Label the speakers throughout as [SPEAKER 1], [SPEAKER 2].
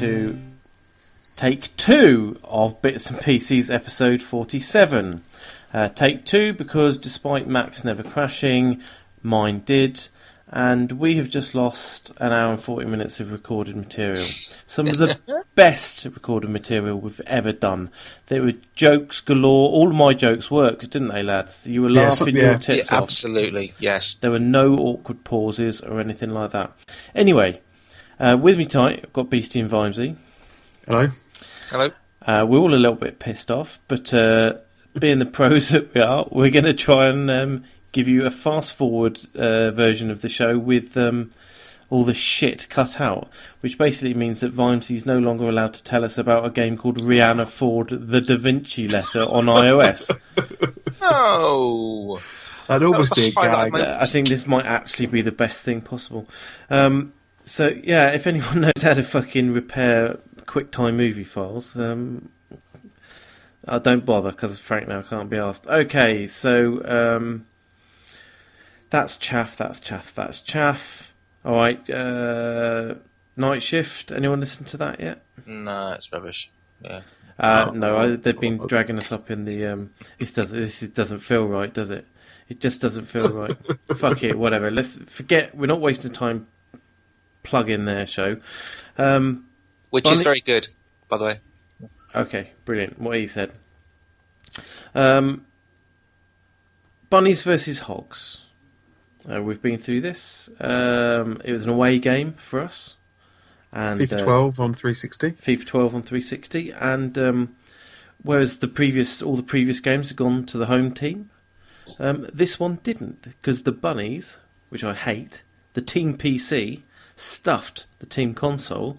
[SPEAKER 1] Hello, and welcome to take two of Bits and Pieces episode 47. Uh, take two because despite Max never crashing, mine did, and we have just lost an hour and 40 minutes of recorded material. Some of the best recorded material we've ever done. There were jokes galore. All of my jokes worked, didn't they, lads? You were
[SPEAKER 2] Yeah,
[SPEAKER 1] laughing
[SPEAKER 2] some- yeah.
[SPEAKER 1] your tits
[SPEAKER 3] Yeah,
[SPEAKER 1] off.
[SPEAKER 3] absolutely, yes.
[SPEAKER 1] There were no awkward pauses or anything like that. Anyway, uh, with me tonight, I've got Beastie and Vimesy.
[SPEAKER 2] Hello.
[SPEAKER 3] Hello.
[SPEAKER 1] Uh, we're all a little bit pissed off, but uh, being the pros that we are, we're going to try and um, give you a fast forward uh, version of the show with um, all the shit cut out, which basically means that Vimesy's no longer allowed to tell us about a game called Rhianna Ford The Da Vinci Letter on iOS.
[SPEAKER 3] No.
[SPEAKER 2] That'd almost
[SPEAKER 3] was
[SPEAKER 2] be a
[SPEAKER 3] the
[SPEAKER 2] gag.
[SPEAKER 1] Uh, I think this might actually be the best thing possible. Um, so yeah, if anyone knows how to fucking repair QuickTime movie files, um, I don't bother because frankly I can't be asked. Okay, so um, that's chaff. That's chaff. That's chaff. All right. Uh, night shift. Anyone listen to that yet?
[SPEAKER 3] No, it's rubbish. Yeah.
[SPEAKER 1] Uh, no, I, they've been dragging us up in the. Um, this doesn't. This doesn't feel right, does it? It just doesn't feel right. Fuck it, whatever. Let's forget. We're not wasting time. Plug in their show. Um,
[SPEAKER 3] Which
[SPEAKER 1] Bonnie-
[SPEAKER 3] is very good, by the way.
[SPEAKER 1] okay, brilliant. What he said. Um, bunnies versus hogs. Uh, we've been through this. Um, it was an away game for us. And
[SPEAKER 2] FIFA
[SPEAKER 1] uh,
[SPEAKER 2] 12 on 360.
[SPEAKER 1] FIFA 12 on 360, and um, whereas the previous all the previous games had gone to the home team, um, this one didn't because the bunnies, which I hate, the team PC stuffed the team console.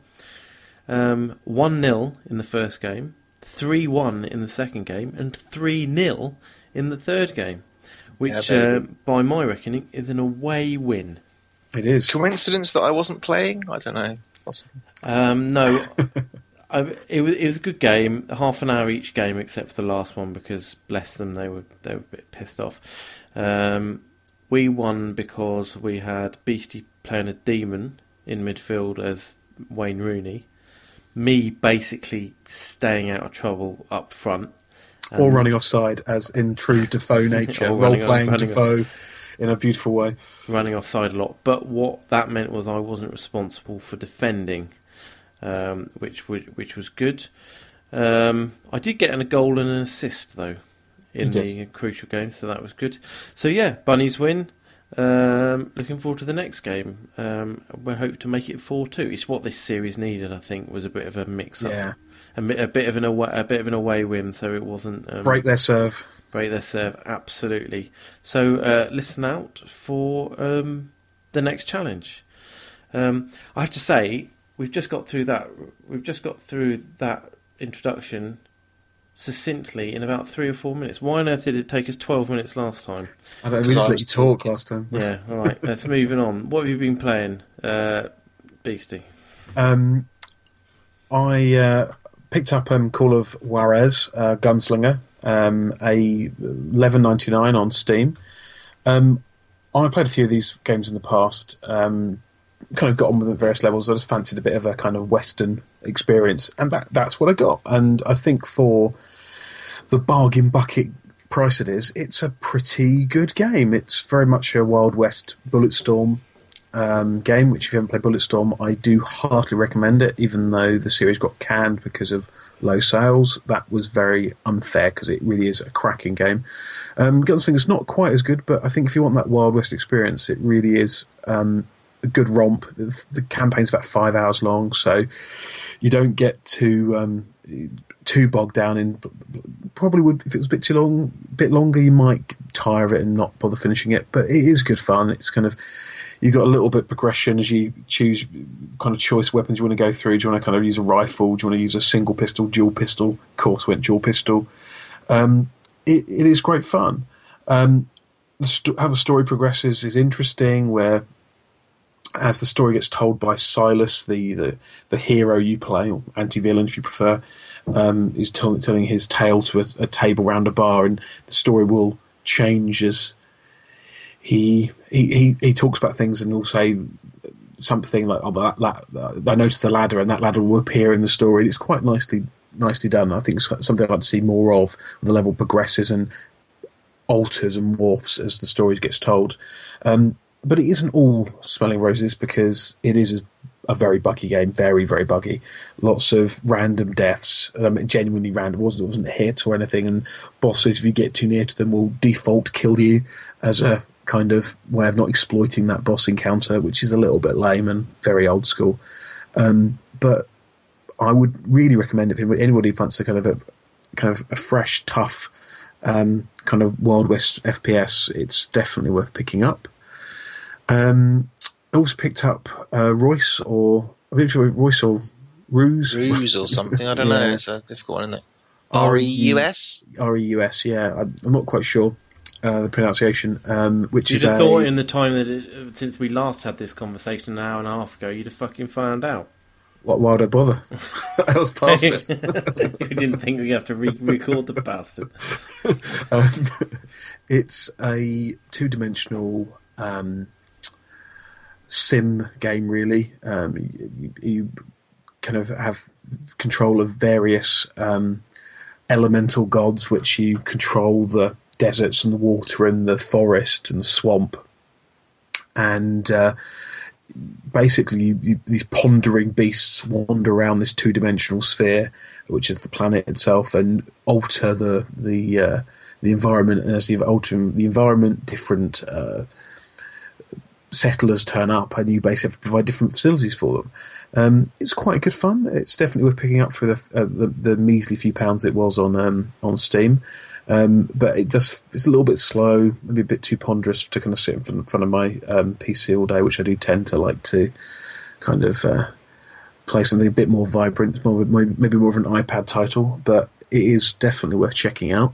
[SPEAKER 1] Um, One 0 in the first game, three one in the second game, and three 0 in the third game, which,
[SPEAKER 3] Yeah,
[SPEAKER 1] uh, by my reckoning, is an away win.
[SPEAKER 2] It is.
[SPEAKER 3] Coincidence that I wasn't playing? I don't know.
[SPEAKER 1] Um, no, I, it was it was a good game. Half an hour each game, except for the last one, because bless them, they were they were a bit pissed off. Um, we won because we had Beastie playing a demon in midfield as Wayne Rooney. Me basically staying out of trouble up front.
[SPEAKER 2] Or running offside, as in true Defoe nature. Role playing Defoe in a beautiful way.
[SPEAKER 1] running offside a lot. But what that meant was I wasn't responsible for defending, um, which was, which was good. Um, I did get a goal and an assist though in the crucial game, so that was good. So yeah, bunnies win. Um, looking forward to the next game. Um, we hope to make it four two. It's what this series needed. I think was a bit of a mix up,
[SPEAKER 2] Yeah.
[SPEAKER 1] a, a bit of an away, a bit of an away win. So it wasn't um,
[SPEAKER 2] Break their serve.
[SPEAKER 1] Break their serve, absolutely. So uh, listen out for um, the next challenge. Um, I have to say, we've just got through that. We've just got through that introduction succinctly in about three or four minutes. Why on earth did it take us twelve minutes last time?
[SPEAKER 2] I don't know, we just let you talk last time.
[SPEAKER 1] Yeah, all right. let's moving on. What have you been playing, uh, Beastie?
[SPEAKER 2] Um, I uh, picked up um, Call of Juarez, uh, Gunslinger, um, a eleven ninety nine on Steam. Um, I played a few of these games in the past. Um, kind of got on with them at various levels. I just fancied a bit of a kind of Western experience, and that that's what I got. And I think for the bargain bucket price it is, it's a pretty good game. It's very much a Wild West Bulletstorm um, game, which if you haven't played Bulletstorm, I do heartily recommend it, even though the series got canned because of low sales. That was very unfair because it really is a cracking game. Um, Gunslinger's not quite as good, but I think if you want that Wild West experience, it really is um, a good romp. The, campaign's about five hours long, so you don't get too um, too bogged down in. Probably would if it was a bit too long, bit longer, you might tire of it and not bother finishing it. But it is good fun. It's kind of you got a little bit progression as you choose kind of choice weapons you want to go through. Do you want to kind of use a rifle? Do you want to use a single pistol, dual pistol? Of course, went dual pistol. Um, it, it is great fun. Um, the sto- how the story progresses is interesting. Where as the story gets told by Silas, the the, the hero you play, or anti-villain if you prefer, um, is tell, telling his tale to a, a table round a bar, and the story will change as he he he, he talks about things, and will say something like oh, that, that, I noticed the ladder, and that ladder will appear in the story. And It's quite nicely nicely done. I think something I'd like to see more of. The level progresses and alters and morphs as the story gets told. Um, but it isn't all smelling roses because it is a very buggy game, very very buggy. Lots of random deaths, um, genuinely random. Wasn't, it wasn't a hit or anything. And bosses, if you get too near to them, will default kill you as a kind of way of not exploiting that boss encounter, which is a little bit lame and very old school. Um, but I would really recommend it if anybody wants a kind of a kind of a fresh, tough um, kind of Wild West FPS. It's definitely worth picking up. Um, I also picked up uh, Royce or I'm not sure Royce or Ruse.
[SPEAKER 3] Ruse or something. I don't
[SPEAKER 2] Yeah.
[SPEAKER 3] know. It's a difficult one, isn't it? R E U S.
[SPEAKER 2] R E U S. Yeah, I'm I'm not quite sure uh, the pronunciation. Um, which
[SPEAKER 1] You'd
[SPEAKER 2] is
[SPEAKER 1] have
[SPEAKER 2] a,
[SPEAKER 1] thought in the time that it, since we last had this conversation an hour and a half ago, you'd have fucking found out.
[SPEAKER 2] what? Why would I bother? I was past it.
[SPEAKER 1] we didn't think we'd have to re- record the bastard.
[SPEAKER 2] Um, it's a two-dimensional um, sim game, really. Um, you, you kind of have control of various um, elemental gods, which you control the deserts and the water and the forest and the swamp, and uh, basically you, you, these pondering beasts wander around this two-dimensional sphere, which is the planet itself, and alter the the uh, the environment. And as you alter the environment, different uh, settlers turn up, and you basically have to provide different facilities for them. Um, it's quite good fun. It's definitely worth picking up for the uh, the, the measly few pounds it was on um, on Steam. Um, but it does it's a little bit slow, maybe a bit too ponderous to kind of sit in front of my um, PC all day, which I do tend to like to kind of uh, play something a bit more vibrant, more maybe more of an iPad title. But it is definitely worth checking out.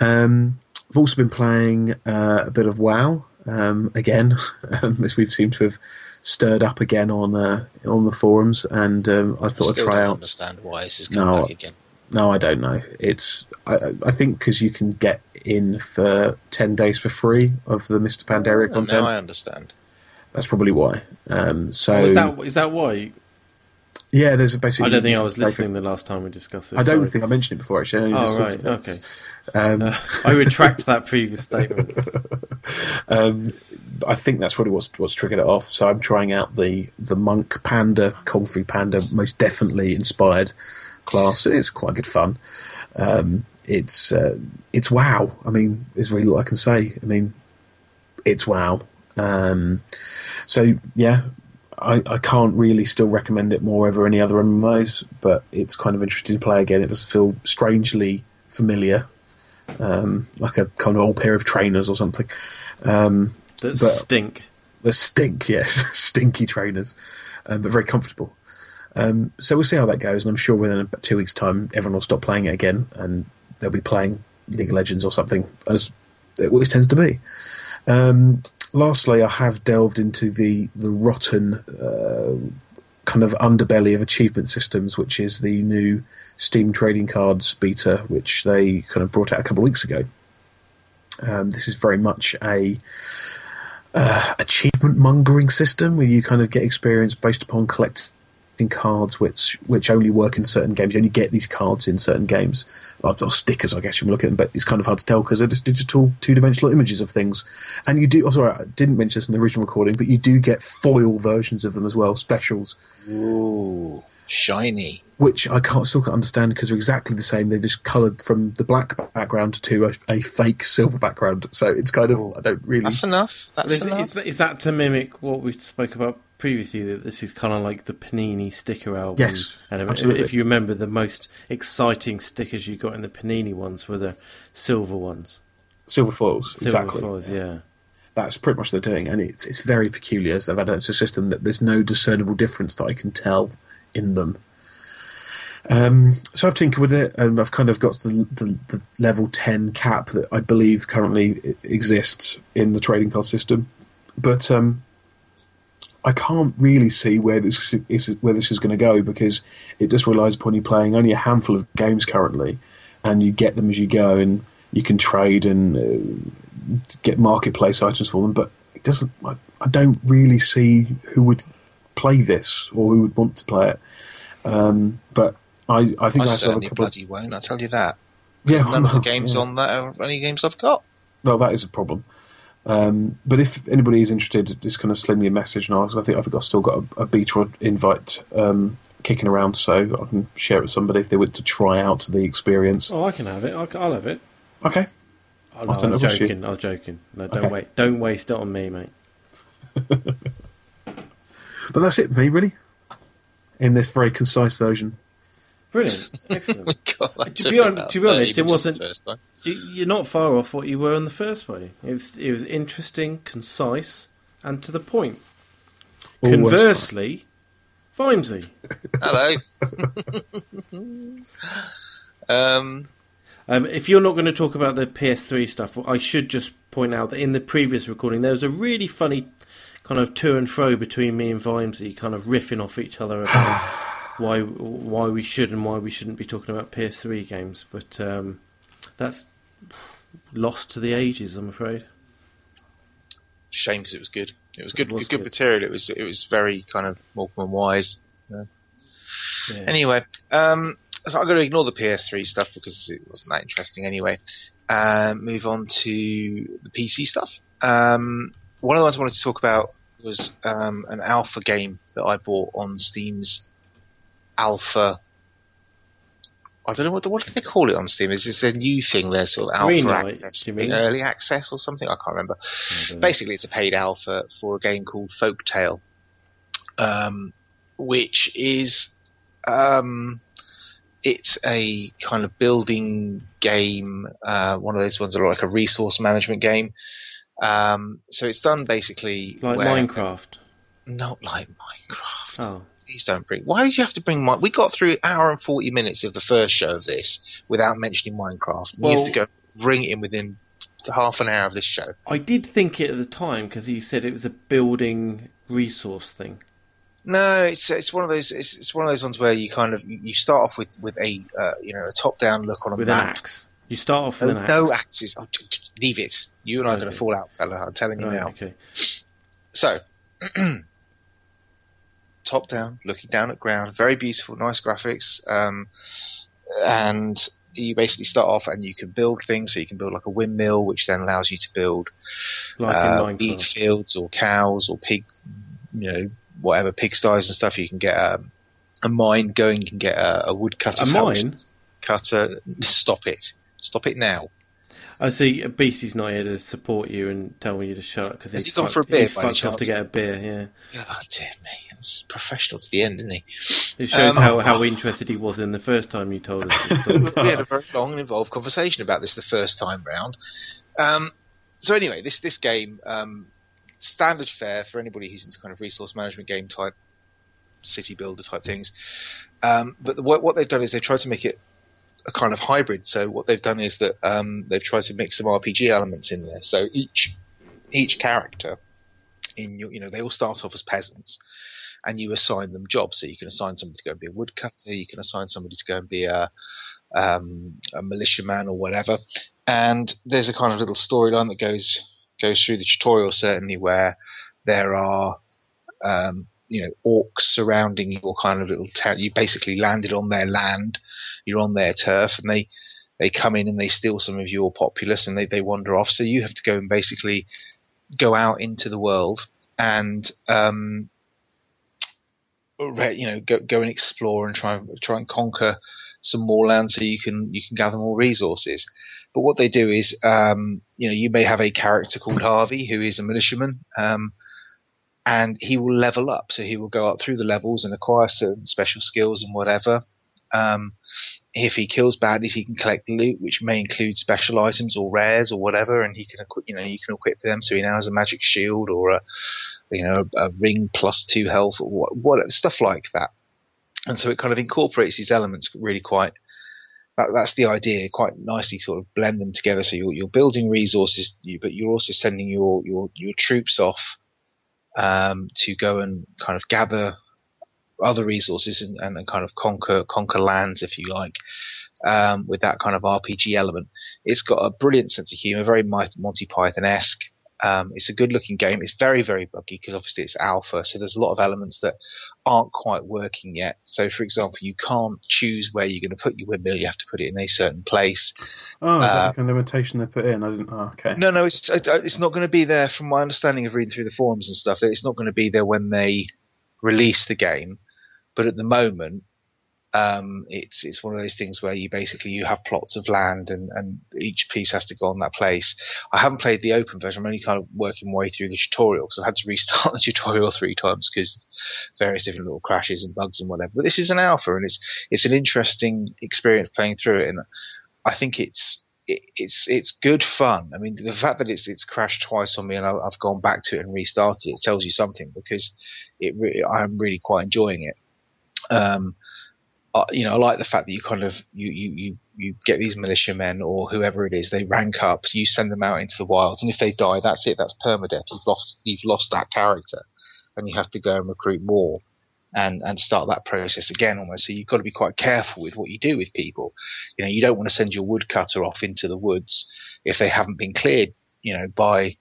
[SPEAKER 2] Um, I've also been playing uh, a bit of WoW um, again, um, as we've seemed to have stirred up again on uh, on the forums, and um, I thought I'd try
[SPEAKER 3] don't
[SPEAKER 2] out.
[SPEAKER 3] understand why this is coming
[SPEAKER 2] No.
[SPEAKER 3] back again.
[SPEAKER 2] No, I don't know. It's I, I think because you can get in for ten days for free of the Mists of Pandaria
[SPEAKER 3] Oh,
[SPEAKER 2] content.
[SPEAKER 3] now I understand.
[SPEAKER 2] That's probably why. Um, so
[SPEAKER 1] Oh, is that is that why?
[SPEAKER 2] yeah, there's a basically.
[SPEAKER 1] I don't think I was
[SPEAKER 2] like,
[SPEAKER 1] listening the last time we discussed this.
[SPEAKER 2] I don't
[SPEAKER 1] sorry.
[SPEAKER 2] think I mentioned it before. Actually, I
[SPEAKER 1] Oh right, okay.
[SPEAKER 2] Um,
[SPEAKER 1] Uh, I retract that previous statement.
[SPEAKER 2] Um, I think that's probably what's what's triggered it off. So I'm trying out the the monk panda, Kung Fu Panda, most definitely inspired class. It's quite good fun. Um, it's uh, it's wow. I mean, there's really all I can say. I mean, it's wow. Um, so yeah, I, I can't really still recommend it more over any other MMOs, but it's kind of interesting to play again. It does feel strangely familiar, um, like a kind of old pair of trainers or something. Um,
[SPEAKER 1] That stink.
[SPEAKER 2] the stink, yes, stinky trainers, um, but very comfortable. Um, so we'll see how that goes, and I'm sure within about two weeks' time, everyone will stop playing it again, and they'll be playing League of Legends or something, as it always tends to be. Um, lastly, I have delved into the the rotten uh, kind of underbelly of achievement systems, which is the new Steam trading cards beta, which they kind of brought out a couple of weeks ago. Um, this is very much a uh, achievement mongering system where you kind of get experience based upon collecting cards which which only work in certain games. You only get these cards in certain games. Or, or stickers, I guess you look at them, but it's kind of hard to tell because they're just digital two dimensional images of things. And you do, oh, sorry, I didn't mention this in the original recording, but you do get foil versions of them as well, specials,
[SPEAKER 3] Ooh, shiny.
[SPEAKER 2] which I can't still can't understand because they're exactly the same. They're just coloured from the black background to a, a fake silver background. So it's kind of, I don't really.
[SPEAKER 3] That's enough. That's
[SPEAKER 1] Is,
[SPEAKER 3] enough.
[SPEAKER 1] is, is that to mimic what we spoke about previously? That this is kind of like the Panini sticker album.
[SPEAKER 2] Yes,
[SPEAKER 1] and if-
[SPEAKER 2] absolutely.
[SPEAKER 1] if you remember, the most exciting stickers you got in the Panini ones were the silver ones.
[SPEAKER 2] Silver foils,
[SPEAKER 1] Silver
[SPEAKER 2] exactly.
[SPEAKER 1] foils, yeah.
[SPEAKER 2] that's pretty much what they're doing, and it's it's very peculiar. As they've added it a system that there's no discernible difference that I can tell in them. Um, so I've tinkered with it, and I've kind of got the, the, the level ten cap that I believe currently exists in the trading card system, but um, I can't really see where this is where this is going to go because it just relies upon you playing only a handful of games currently, and you get them as you go, and you can trade and uh, get marketplace items for them. But it doesn't. I, I don't really see who would play this or who would want to play it. Um, but I, I think
[SPEAKER 3] I
[SPEAKER 2] I, still have a
[SPEAKER 3] certainly
[SPEAKER 2] couple. Of,
[SPEAKER 3] bloody won't. I tell you that.
[SPEAKER 2] yeah,
[SPEAKER 3] None of the
[SPEAKER 2] well,
[SPEAKER 3] games
[SPEAKER 2] yeah.
[SPEAKER 3] on that are any games I've got.
[SPEAKER 2] Well, that is a problem. Um, but if anybody is interested, just kind of send me a message, and I'll, 'cause I think I think I've still got a, a beta invite um, kicking around, so I can share it with somebody if they want to try out the experience.
[SPEAKER 1] Oh, I can have it. I will have it.
[SPEAKER 2] Okay,
[SPEAKER 1] Oh, no, I
[SPEAKER 2] send
[SPEAKER 1] was
[SPEAKER 2] it across you.
[SPEAKER 1] joking. I was joking. No, don't
[SPEAKER 2] Okay.
[SPEAKER 1] wait. Don't waste it on me, mate.
[SPEAKER 2] but that's it me, really. In this very concise version.
[SPEAKER 1] Brilliant. Excellent.
[SPEAKER 3] God,
[SPEAKER 1] To be hon-
[SPEAKER 3] about
[SPEAKER 1] to be honest, it wasn't-
[SPEAKER 3] the first time.
[SPEAKER 1] You- You're not far off what you were in the first way. It was, it was interesting, concise, and to the point.
[SPEAKER 2] Always
[SPEAKER 1] Conversely, Vimesy.
[SPEAKER 3] Hello. um,
[SPEAKER 1] Um, if you're not going to talk about the PS3 stuff, I should just point out that in the previous recording there was a really funny kind of to and fro between me and Vimesy, kind of riffing off each other about why why we should and why we shouldn't be talking about PS3 games. But um, that's lost to the ages, I'm afraid.
[SPEAKER 3] shame because it was good. It was good.
[SPEAKER 1] It was
[SPEAKER 3] good,
[SPEAKER 1] good.
[SPEAKER 3] material. It was. It was very kind of Morecambe and Wise.
[SPEAKER 1] Yeah.
[SPEAKER 3] Anyway, um, so I'm going to ignore the PS3 stuff because it wasn't that interesting anyway. Um, move on to the PC stuff. Um, one of the ones I wanted to talk about was um, an alpha game that I bought on Steam's alpha. I don't know what what do they call it on Steam. Is this a new thing? Their sort of alpha
[SPEAKER 1] Greenlight,
[SPEAKER 3] access, early access or something? I can't remember.
[SPEAKER 1] I don't know.
[SPEAKER 3] Basically, it's a paid alpha for a game called Folktale, um, which is um, it's a kind of building game, uh, one of those ones that are like a resource management game. Um, so it's done basically
[SPEAKER 1] like Minecraft.
[SPEAKER 3] not like Minecraft.
[SPEAKER 1] Oh,
[SPEAKER 3] Please don't bring. Why did you have to bring? We got through an hour and forty minutes of the first show of this without mentioning Minecraft. And you have to go bring it in within half an hour of this show.
[SPEAKER 1] I did think it at the time because you said it was a building resource thing.
[SPEAKER 3] No, it's it's one of those it's, it's one of those ones where you kind of you start off with with a uh, you know a top down look on a
[SPEAKER 1] with an
[SPEAKER 3] map.
[SPEAKER 1] axe. You start off with
[SPEAKER 3] No,
[SPEAKER 1] an axe.
[SPEAKER 3] no axes. Oh, leave it. You and I are going to fall out, fella. I'm telling you
[SPEAKER 1] Right,
[SPEAKER 3] now.
[SPEAKER 1] okay.
[SPEAKER 3] So, top down, looking down at ground, very beautiful, nice graphics, um, and you basically start off and you can build things. So you can build like a windmill, which then allows you to build
[SPEAKER 1] Like
[SPEAKER 3] uh,
[SPEAKER 1] Minecraft.
[SPEAKER 3] fields or cows or pig, you know, whatever pigsties and stuff. You can get a, a mine going. You can get a, a woodcutter.
[SPEAKER 1] A mine?
[SPEAKER 3] Cutter. Stop it. Stop it now.
[SPEAKER 1] I see. Beastie's not here to support you and tell you to shut up because he's
[SPEAKER 3] he gone
[SPEAKER 1] fucked,
[SPEAKER 3] for a beer
[SPEAKER 1] He's fucked off to get a beer. Yeah,
[SPEAKER 3] God dear me. That's professional to the end, isn't he?
[SPEAKER 1] it shows
[SPEAKER 3] Um,
[SPEAKER 1] how, how interested he was in the first time you told us
[SPEAKER 3] we had a very long and involved conversation about this the first time round. Um, so anyway, this this game, um, standard fare for anybody who's into kind of resource management game type, city builder type things. Um, but the, what, what they've done is they tried to make it a kind of hybrid. So what they've done is that um, they've tried to mix some RPG elements in there. So each each character in your, you know, they all start off as peasants, and you assign them jobs. So you can assign somebody to go and be a woodcutter. You can assign somebody to go and be a um, a militiaman or whatever. And there's a kind of little storyline that goes goes through the tutorial certainly where there are um, you know orcs surrounding your kind of little town. You basically landed on their land. You're on their turf, and they they come in and they steal some of your populace and they, they wander off. So you have to go and basically go out into the world and um, you know go go and explore and try and try and conquer some more land so you can you can gather more resources. But what they do is, um, you know, you may have a character called Harvey who is a militiaman, um, and he will level up. So he will go up through the levels and acquire certain special skills and whatever. Um, if he kills baddies, he can collect loot, which may include special items or rares or whatever, and he can equip, you know, you can equip them. So he now has a magic shield or a, you know, a, ring plus two health or what, what stuff like that. And so it kind of incorporates these elements really quite. That, that's the idea. Quite nicely, sort of blend them together. So you're, you're building resources, but you're also sending your your your troops off um, to go and kind of gather other resources and, and, and kind of conquer conquer lands, if you like, um, with that kind of RPG element. It's got a brilliant sense of humor, very Monty Python esque. Um, it's a good looking game. It's very, very buggy because obviously it's alpha. So there's a lot of elements that aren't quite working yet. So for example, you can't choose where you're going to put your windmill. You have to put it in a certain place.
[SPEAKER 2] Oh, is that
[SPEAKER 3] Uh,
[SPEAKER 2] like a limitation they put in? I didn't. Oh, okay.
[SPEAKER 3] No, no, it's it's not going to be there. From my understanding of reading through the forums and stuff, it's not going to be there when they release the game. But at the moment, um, it's it's one of those things where you basically you have plots of land and, and each piece has to go on that place. I haven't played the open version. I'm only kind of working my way through the tutorial because I've had to restart the tutorial three times because various different little crashes and bugs and whatever. But this is an alpha and it's it's an interesting experience playing through it, and I think it's it, it's it's good fun. I mean, the fact that it's it's crashed twice on me and I've gone back to it and restarted it tells you something because it re- I'm really quite enjoying it. Um, uh, you know, I like the fact that you kind of you you you you get these militiamen or whoever it is, they rank up, you send them out into the wilds, and if they die, that's it, that's permadeath. You've lost you've lost that character, and you have to go and recruit more. And, and start that process again almost. So you've got to be quite careful with what you do with people. You know, you don't want to send your woodcutter off into the woods if they haven't been cleared, you know, by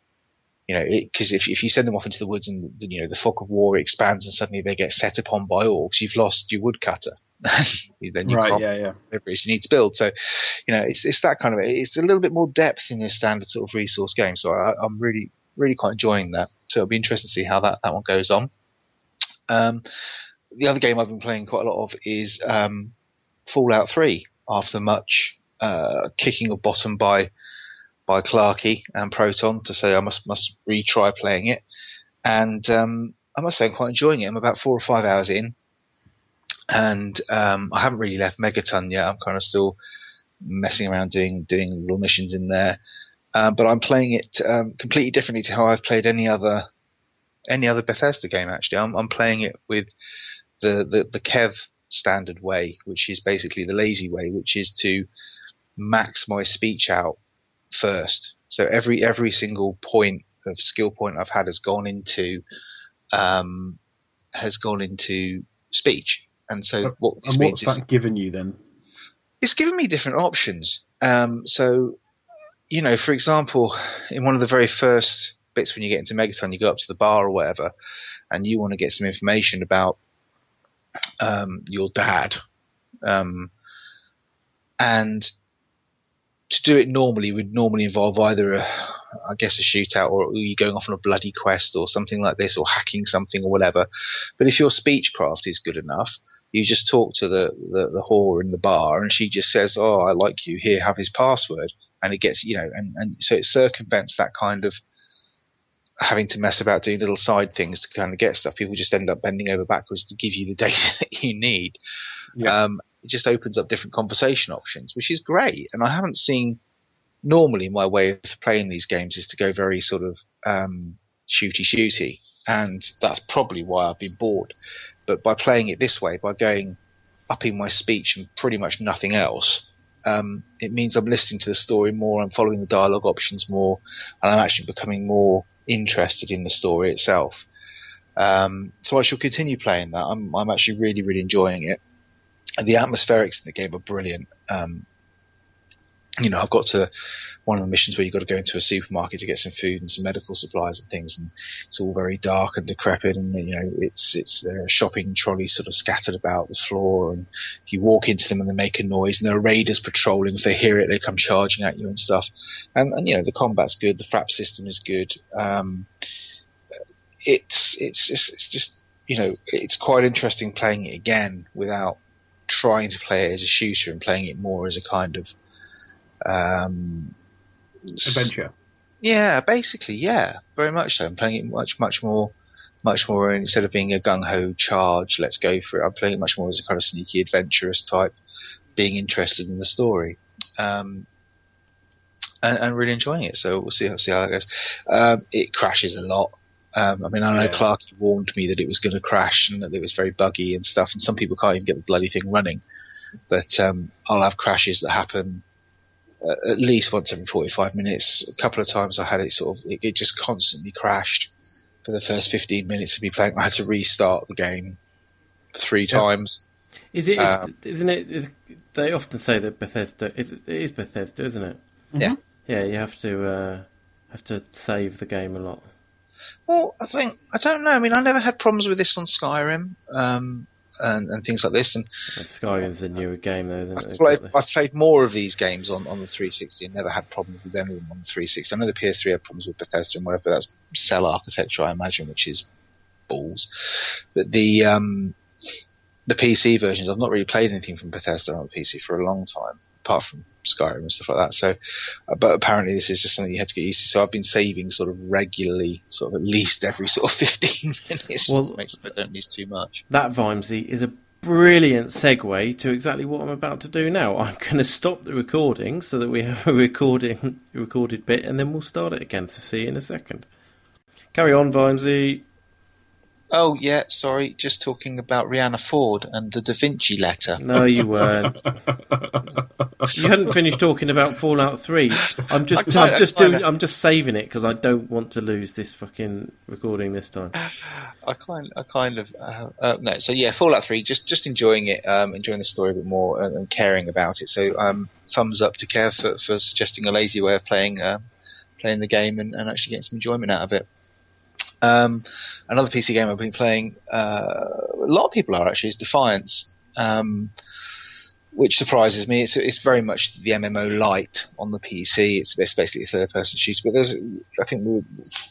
[SPEAKER 3] you know, because if if you send them off into the woods and you know the fog of war expands and suddenly they get set upon by orcs, you've lost your woodcutter. then you
[SPEAKER 2] right.
[SPEAKER 3] can't
[SPEAKER 2] Yeah. Yeah.
[SPEAKER 3] whatever it is you need to build. So, you know, it's it's that kind of it's a little bit more depth in the standard sort of resource game. So I, I'm really really quite enjoying that. So it'll be interesting to see how that that one goes on. Um, the other game I've been playing quite a lot of is um, Fallout 3. After much uh, kicking of bottom by by Clarkey and Proton to say I must must retry playing it, and um, I must say I'm quite enjoying it. I'm about four or five hours in, and um, I haven't really left Megaton yet. I'm kind of still messing around doing doing little missions in there, um, but I'm playing it um, completely differently to how I've played any other any other Bethesda game. Actually, I'm, I'm playing it with the, the the Kev standard way, which is basically the lazy way, which is to max my speech out first. So every every single point of skill point I've had has gone into um, has gone into speech. And so what
[SPEAKER 2] And what's
[SPEAKER 3] is
[SPEAKER 2] that given you then?
[SPEAKER 3] it's given me different options. Um, so, you know, for example, in one of the very first bits when you get into Megaton, you go up to the bar or whatever, and you want to get some information about um, your dad. Um, and to do it normally would normally involve either a, I guess a shootout or you going off on a bloody quest or something like this or hacking something or whatever. But if your speechcraft is good enough, you just talk to the, the, the whore in the bar and she just says, Oh, I like you. Here, have his password. And it gets, you know, and, and so it circumvents that kind of having to mess about doing little side things to kind of get stuff. People just end up bending over backwards to give you the data that you need.
[SPEAKER 2] Yeah.
[SPEAKER 3] Um, it just opens up different conversation options, which is great. And I haven't seen normally my way of playing these games is to go very sort of um, shooty shooty, and that's probably why I've been bored. But by playing it this way, by going upping my speech and pretty much nothing else, um, it means I'm listening to the story more, I'm following the dialogue options more, and I'm actually becoming more interested in the story itself. Um, so I shall continue playing that. I'm, I'm actually really, really enjoying it. And the atmospherics in the game are brilliant. Um, you know, I've got to one of the missions where you've got to go into a supermarket to get some food and some medical supplies and things, and it's all very dark and decrepit, and you know, it's it's there are shopping trolleys sort of scattered about the floor, and you walk into them and they make a noise, and there are raiders patrolling, if they hear it, they come charging at you and stuff, and and you know, the combat's good, the frap system is good, um, it's it's it's, it's just you know, it's quite interesting playing it again without trying to play it as a shooter and playing it more as a kind of um,
[SPEAKER 2] Adventure.
[SPEAKER 3] yeah, basically, yeah, very much so. I'm playing it much, much more, much more instead of being a gung ho charge, let's go for it. I'm playing it much more as a kind of sneaky adventurous type, being interested in the story, um, and, and really enjoying it. So we'll see, how, see how that goes. Um, it crashes a lot. Um, I mean, I know
[SPEAKER 2] Yeah.
[SPEAKER 3] Clark warned me that it was going to crash and that it was very buggy and stuff, and some people can't even get the bloody thing running. But um, I'll have crashes that happen uh, at least once every 45 minutes. A couple of times I had it sort of, it, it just constantly crashed for the first 15 minutes of me playing. I had to restart the game three
[SPEAKER 2] Yeah.
[SPEAKER 3] times.
[SPEAKER 1] Is it?
[SPEAKER 3] Um,
[SPEAKER 1] isn't it? Is, they often say that Bethesda is. It is Bethesda, isn't it?
[SPEAKER 3] Yeah.
[SPEAKER 1] Yeah, you have to. Uh, have to save the game a lot?
[SPEAKER 3] Well, I think I don't know. I mean, I never had problems with this on Skyrim um, and, and things like this. And
[SPEAKER 1] Skyrim's a newer game, though. Isn't
[SPEAKER 3] I've
[SPEAKER 1] it?
[SPEAKER 3] played, I've played more of these games on, on the 360 and never had problems with any of them on the 360. I know the PS3 had problems with Bethesda and whatever. That's cell architecture, I imagine, which is balls. But the um, the PC versions, I've not really played anything from Bethesda on the PC for a long time, apart from Skyrim and stuff like that. So, uh, but apparently this is just something you had to get used to. So I've been saving sort of regularly, sort of at least every sort of 15 minutes
[SPEAKER 1] Well-
[SPEAKER 3] just to make sure I don't lose too much.
[SPEAKER 1] That Vimesy is a brilliant segue to exactly what I'm about to do now. I'm going to stop the recording so that we have a recording recorded bit, and then we'll start it again. So see you in a second. Carry on, Vimesy.
[SPEAKER 3] Oh yeah, sorry, just talking about Rhianna Ford and the Da Vinci letter.
[SPEAKER 1] No, you weren't. you hadn't finished talking about Fallout Three. I'm just, I'm just doing, I'm just saving it because I don't want to lose this fucking recording this time.
[SPEAKER 3] I kind, I kind of, uh, uh, no. So yeah, Fallout Three, just just enjoying it, um, enjoying the story a bit more, and, and caring about it. So um, thumbs up to Kev for, for suggesting a lazy way of playing uh, playing the game and, and actually getting some enjoyment out of it. Um, another PC game I've been playing, uh, a lot of people are actually, is Defiance, um, which surprises me. It's it's very much the MMO light on the PC. It's, it's basically a third person shooter, but there's, I think we,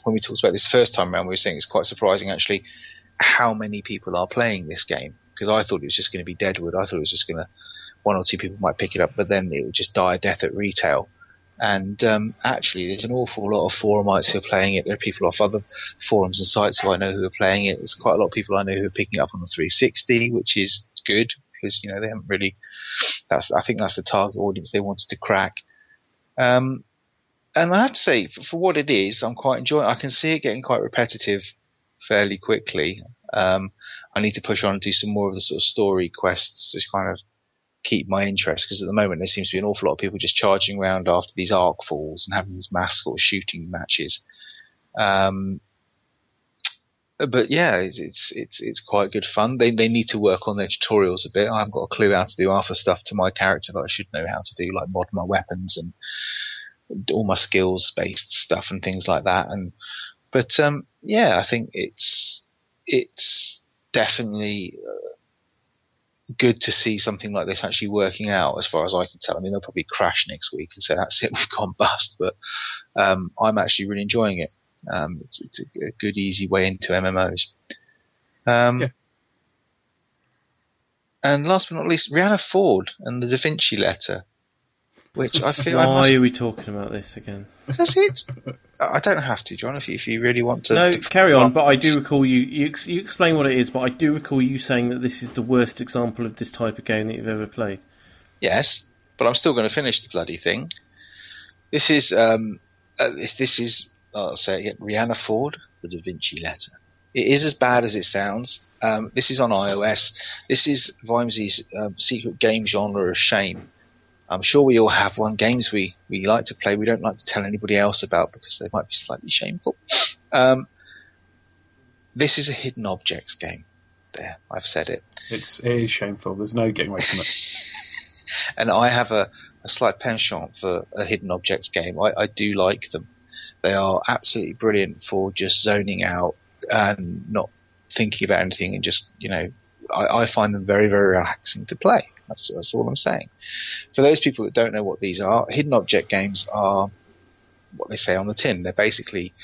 [SPEAKER 3] when we talked about this first time around, we were saying it's quite surprising actually how many people are playing this game because I thought it was just going to be Deadwood. I thought it was just going to one or two people might pick it up, but then it would just die a death at retail. And um, actually, there's an awful lot of forumites who are playing it. There are people off other forums and sites who I know who are playing it. There's quite a lot of people I know who are picking it up on the 360, which is good because you know they haven't really. That's I think that's the target audience they wanted to crack. Um, and I have to say, for, for what it is, I'm quite enjoying. I can see it getting quite repetitive fairly quickly. Um, I need to push on and do some more of the sort of story quests to kind of keep my interest because at the moment there seems to be an awful lot of people just charging around after these arc falls and having these mass sort of shooting matches. Um, but yeah, it's, it's it's quite good fun. They they need to work on their tutorials a bit. I haven't got a clue how to do half the stuff to my character that I should know how to do, like mod my weapons and all my skills based stuff and things like that. And but um, yeah, I think it's it's definitely uh, good to see something like this actually working out. As far as I can tell, I mean they'll probably crash next week and say that's it, we've gone bust. But um, I'm actually really enjoying it. Um, it's, it's a, a good, easy way into MMOs. Um,
[SPEAKER 2] Yeah.
[SPEAKER 3] And last but not least, Rhianna Ford and the Da Vinci Letter, which I feel I
[SPEAKER 1] Why
[SPEAKER 3] must
[SPEAKER 1] are we talking about this again?
[SPEAKER 3] Because it's. I don't have to, John. If you, if you really want to.
[SPEAKER 1] No, carry on. But I do recall you, you. You explain what it is, but I do recall you saying that this is the worst example of this type of game that you've ever played.
[SPEAKER 3] Yes, but I'm still going to finish the bloody thing. This is um, uh, this, this is I'll say it again, Rhianna Ford, the Da Vinci Letter. It is as bad as it sounds. Um, this is on iOS. This is Vimesy's um, secret game genre of shame. I'm sure we all have one. Games we, we like to play, we don't like to tell anybody else about because they might be slightly shameful. Um, this is a hidden objects game. There, I've said it.
[SPEAKER 2] It's it is shameful. There's no getting away from it.
[SPEAKER 3] and I have a, a slight penchant for a hidden objects game. I, I do like them. They are absolutely brilliant for just zoning out and not thinking about anything and just, you know, I, I find them very, very relaxing to play. That's, that's all I'm saying. For those people that don't know what these are, hidden object games are what they say on the tin. They're basically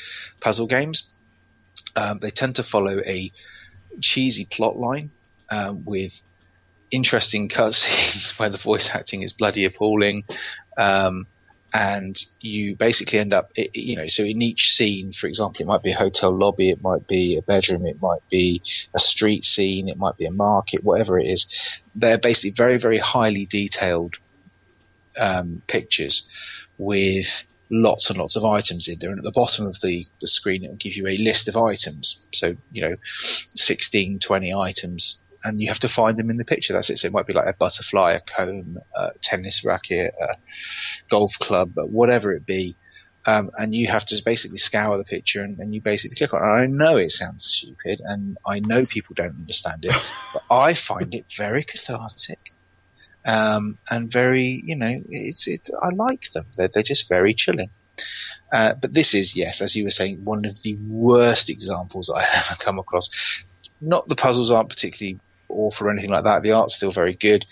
[SPEAKER 3] puzzle games. Um, they tend to follow a cheesy plot line um, with interesting cutscenes where the voice acting is bloody appalling. Um, and you basically end up, you know, so in each scene, for example, it might be a hotel lobby, it might be a bedroom, it might be a street scene, it might be a market, whatever it is. They're basically very, very highly detailed um, pictures with lots and lots of items in there. And at the bottom of the, the screen, it will give you a list of items. So, you know, 16, 20 items and you have to find them in the picture. That's it. So it might be like a butterfly, a comb, a tennis racket, a golf club, whatever it be. Um, and you have to basically scour the picture and, and you basically click on it. I know it sounds stupid and I know people don't understand it, but I find it very cathartic. Um, and very, you know, it's, it, I like them. They're, they're just very chilling. Uh, but this is, yes, as you were saying, one of the worst examples I have ever come across. Not the puzzles aren't particularly awful or anything like that. The art's still very good,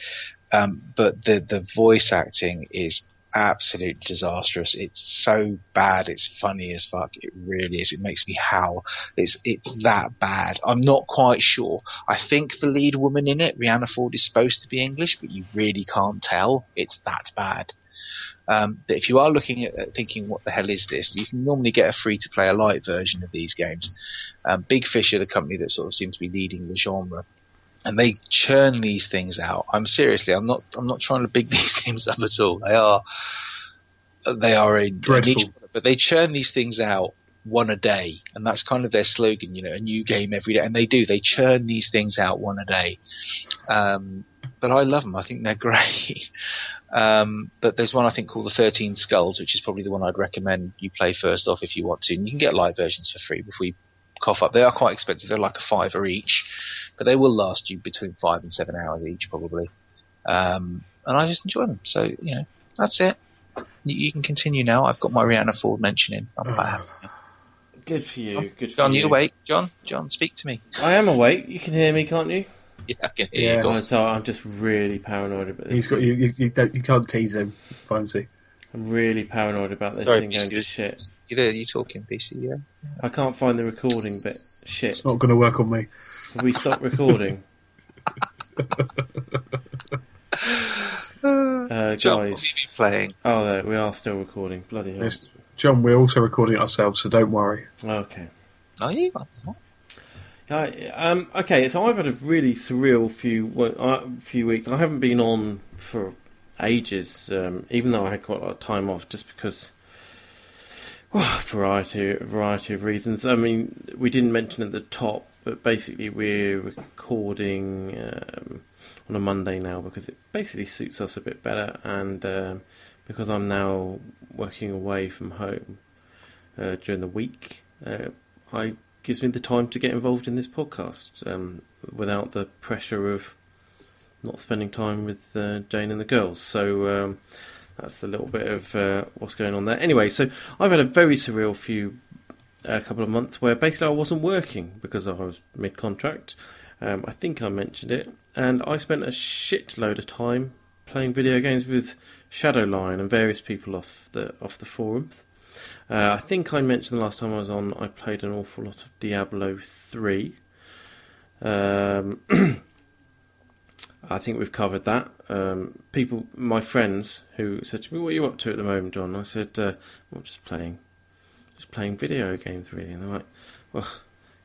[SPEAKER 3] um, but the the voice acting is absolutely disastrous. It's so bad. It's funny as fuck. It really is. It makes me howl. It's it's that bad. I'm not quite sure. I think the lead woman in it, Rhianna Ford, is supposed to be English, but you really can't tell. It's that bad. Um, but if you are looking at, at, thinking, what the hell is this? You can normally get a free to play a light version of these games. Um, Big Fish are the company that sort of seems to be leading the genre and they churn these things out. I'm seriously, I'm not, I'm not trying to big these games up at all. They are, they are a
[SPEAKER 2] dreadful,
[SPEAKER 3] niche, but they churn these things out one a day, and that's kind of their slogan. You know, a new game every day, and they do. They churn these things out one a day. Um, but I love them. I think they're great. Um, but there's one I think called the 13 Skulls, which is probably the one I'd recommend you play first off if you want to. And you can get live versions for free before you cough up. They are quite expensive. They're like a fiver each but they will last you between five and seven hours each probably. Um, and I just enjoy them. So you know, that's it. You, you can continue now. I've got my Rhianna Ford mentioning. I'm quite happy.
[SPEAKER 1] Good for you. Oh, Good for
[SPEAKER 3] John,
[SPEAKER 1] you.
[SPEAKER 3] you awake? John, John, speak to me.
[SPEAKER 1] I am awake. You can hear me, can't you?
[SPEAKER 3] Yeah, I can hear
[SPEAKER 2] Yes.
[SPEAKER 3] you.
[SPEAKER 1] Oh, so I'm just really paranoid about this.
[SPEAKER 2] He's got you. You, you, don't, you can't tease him, Fomsy.
[SPEAKER 1] I'm really paranoid about this
[SPEAKER 3] Sorry,
[SPEAKER 1] thing going
[SPEAKER 3] PC,
[SPEAKER 1] to shit.
[SPEAKER 3] You there? You talking, PC? Yeah.
[SPEAKER 1] I can't find the recording but Shit.
[SPEAKER 2] It's not going to work on me.
[SPEAKER 1] Have we stopped recording? uh,
[SPEAKER 3] John, what have you
[SPEAKER 1] guys.
[SPEAKER 3] been playing?
[SPEAKER 1] Oh, there, we are still recording. Bloody hell.
[SPEAKER 2] Yes. John, we're also recording it ourselves, so don't worry.
[SPEAKER 1] Okay.
[SPEAKER 3] Are you?
[SPEAKER 1] Uh, um, okay, so I've had a really surreal few uh, few weeks. I haven't been on for ages, um, even though I had quite a lot of time off, just because well, variety variety of reasons. I mean, we didn't mention at the top, but basically we're recording um, on a Monday now because it basically suits us a bit better, and um, because I'm now working away from home uh, during the week, uh, I gives me the time to get involved in this podcast um, without the pressure of not spending time with uh, Jane and the girls. So um, that's a little bit of uh, what's going on there. Anyway, so I've had a very surreal few a couple of months where basically I wasn't working because I was mid contract. Um, I think I mentioned it, and I spent a shitload of time playing video games with Shadowline and various people off the off the forums. Uh, I think I mentioned the last time I was on, I played an awful lot of Diablo 3. Um, I think we've covered that. Um, people, my friends, who said to me, "What are you up to at the moment, John?" I said, uh, "I'm just playing, just playing video games, really." And they're like, "Well,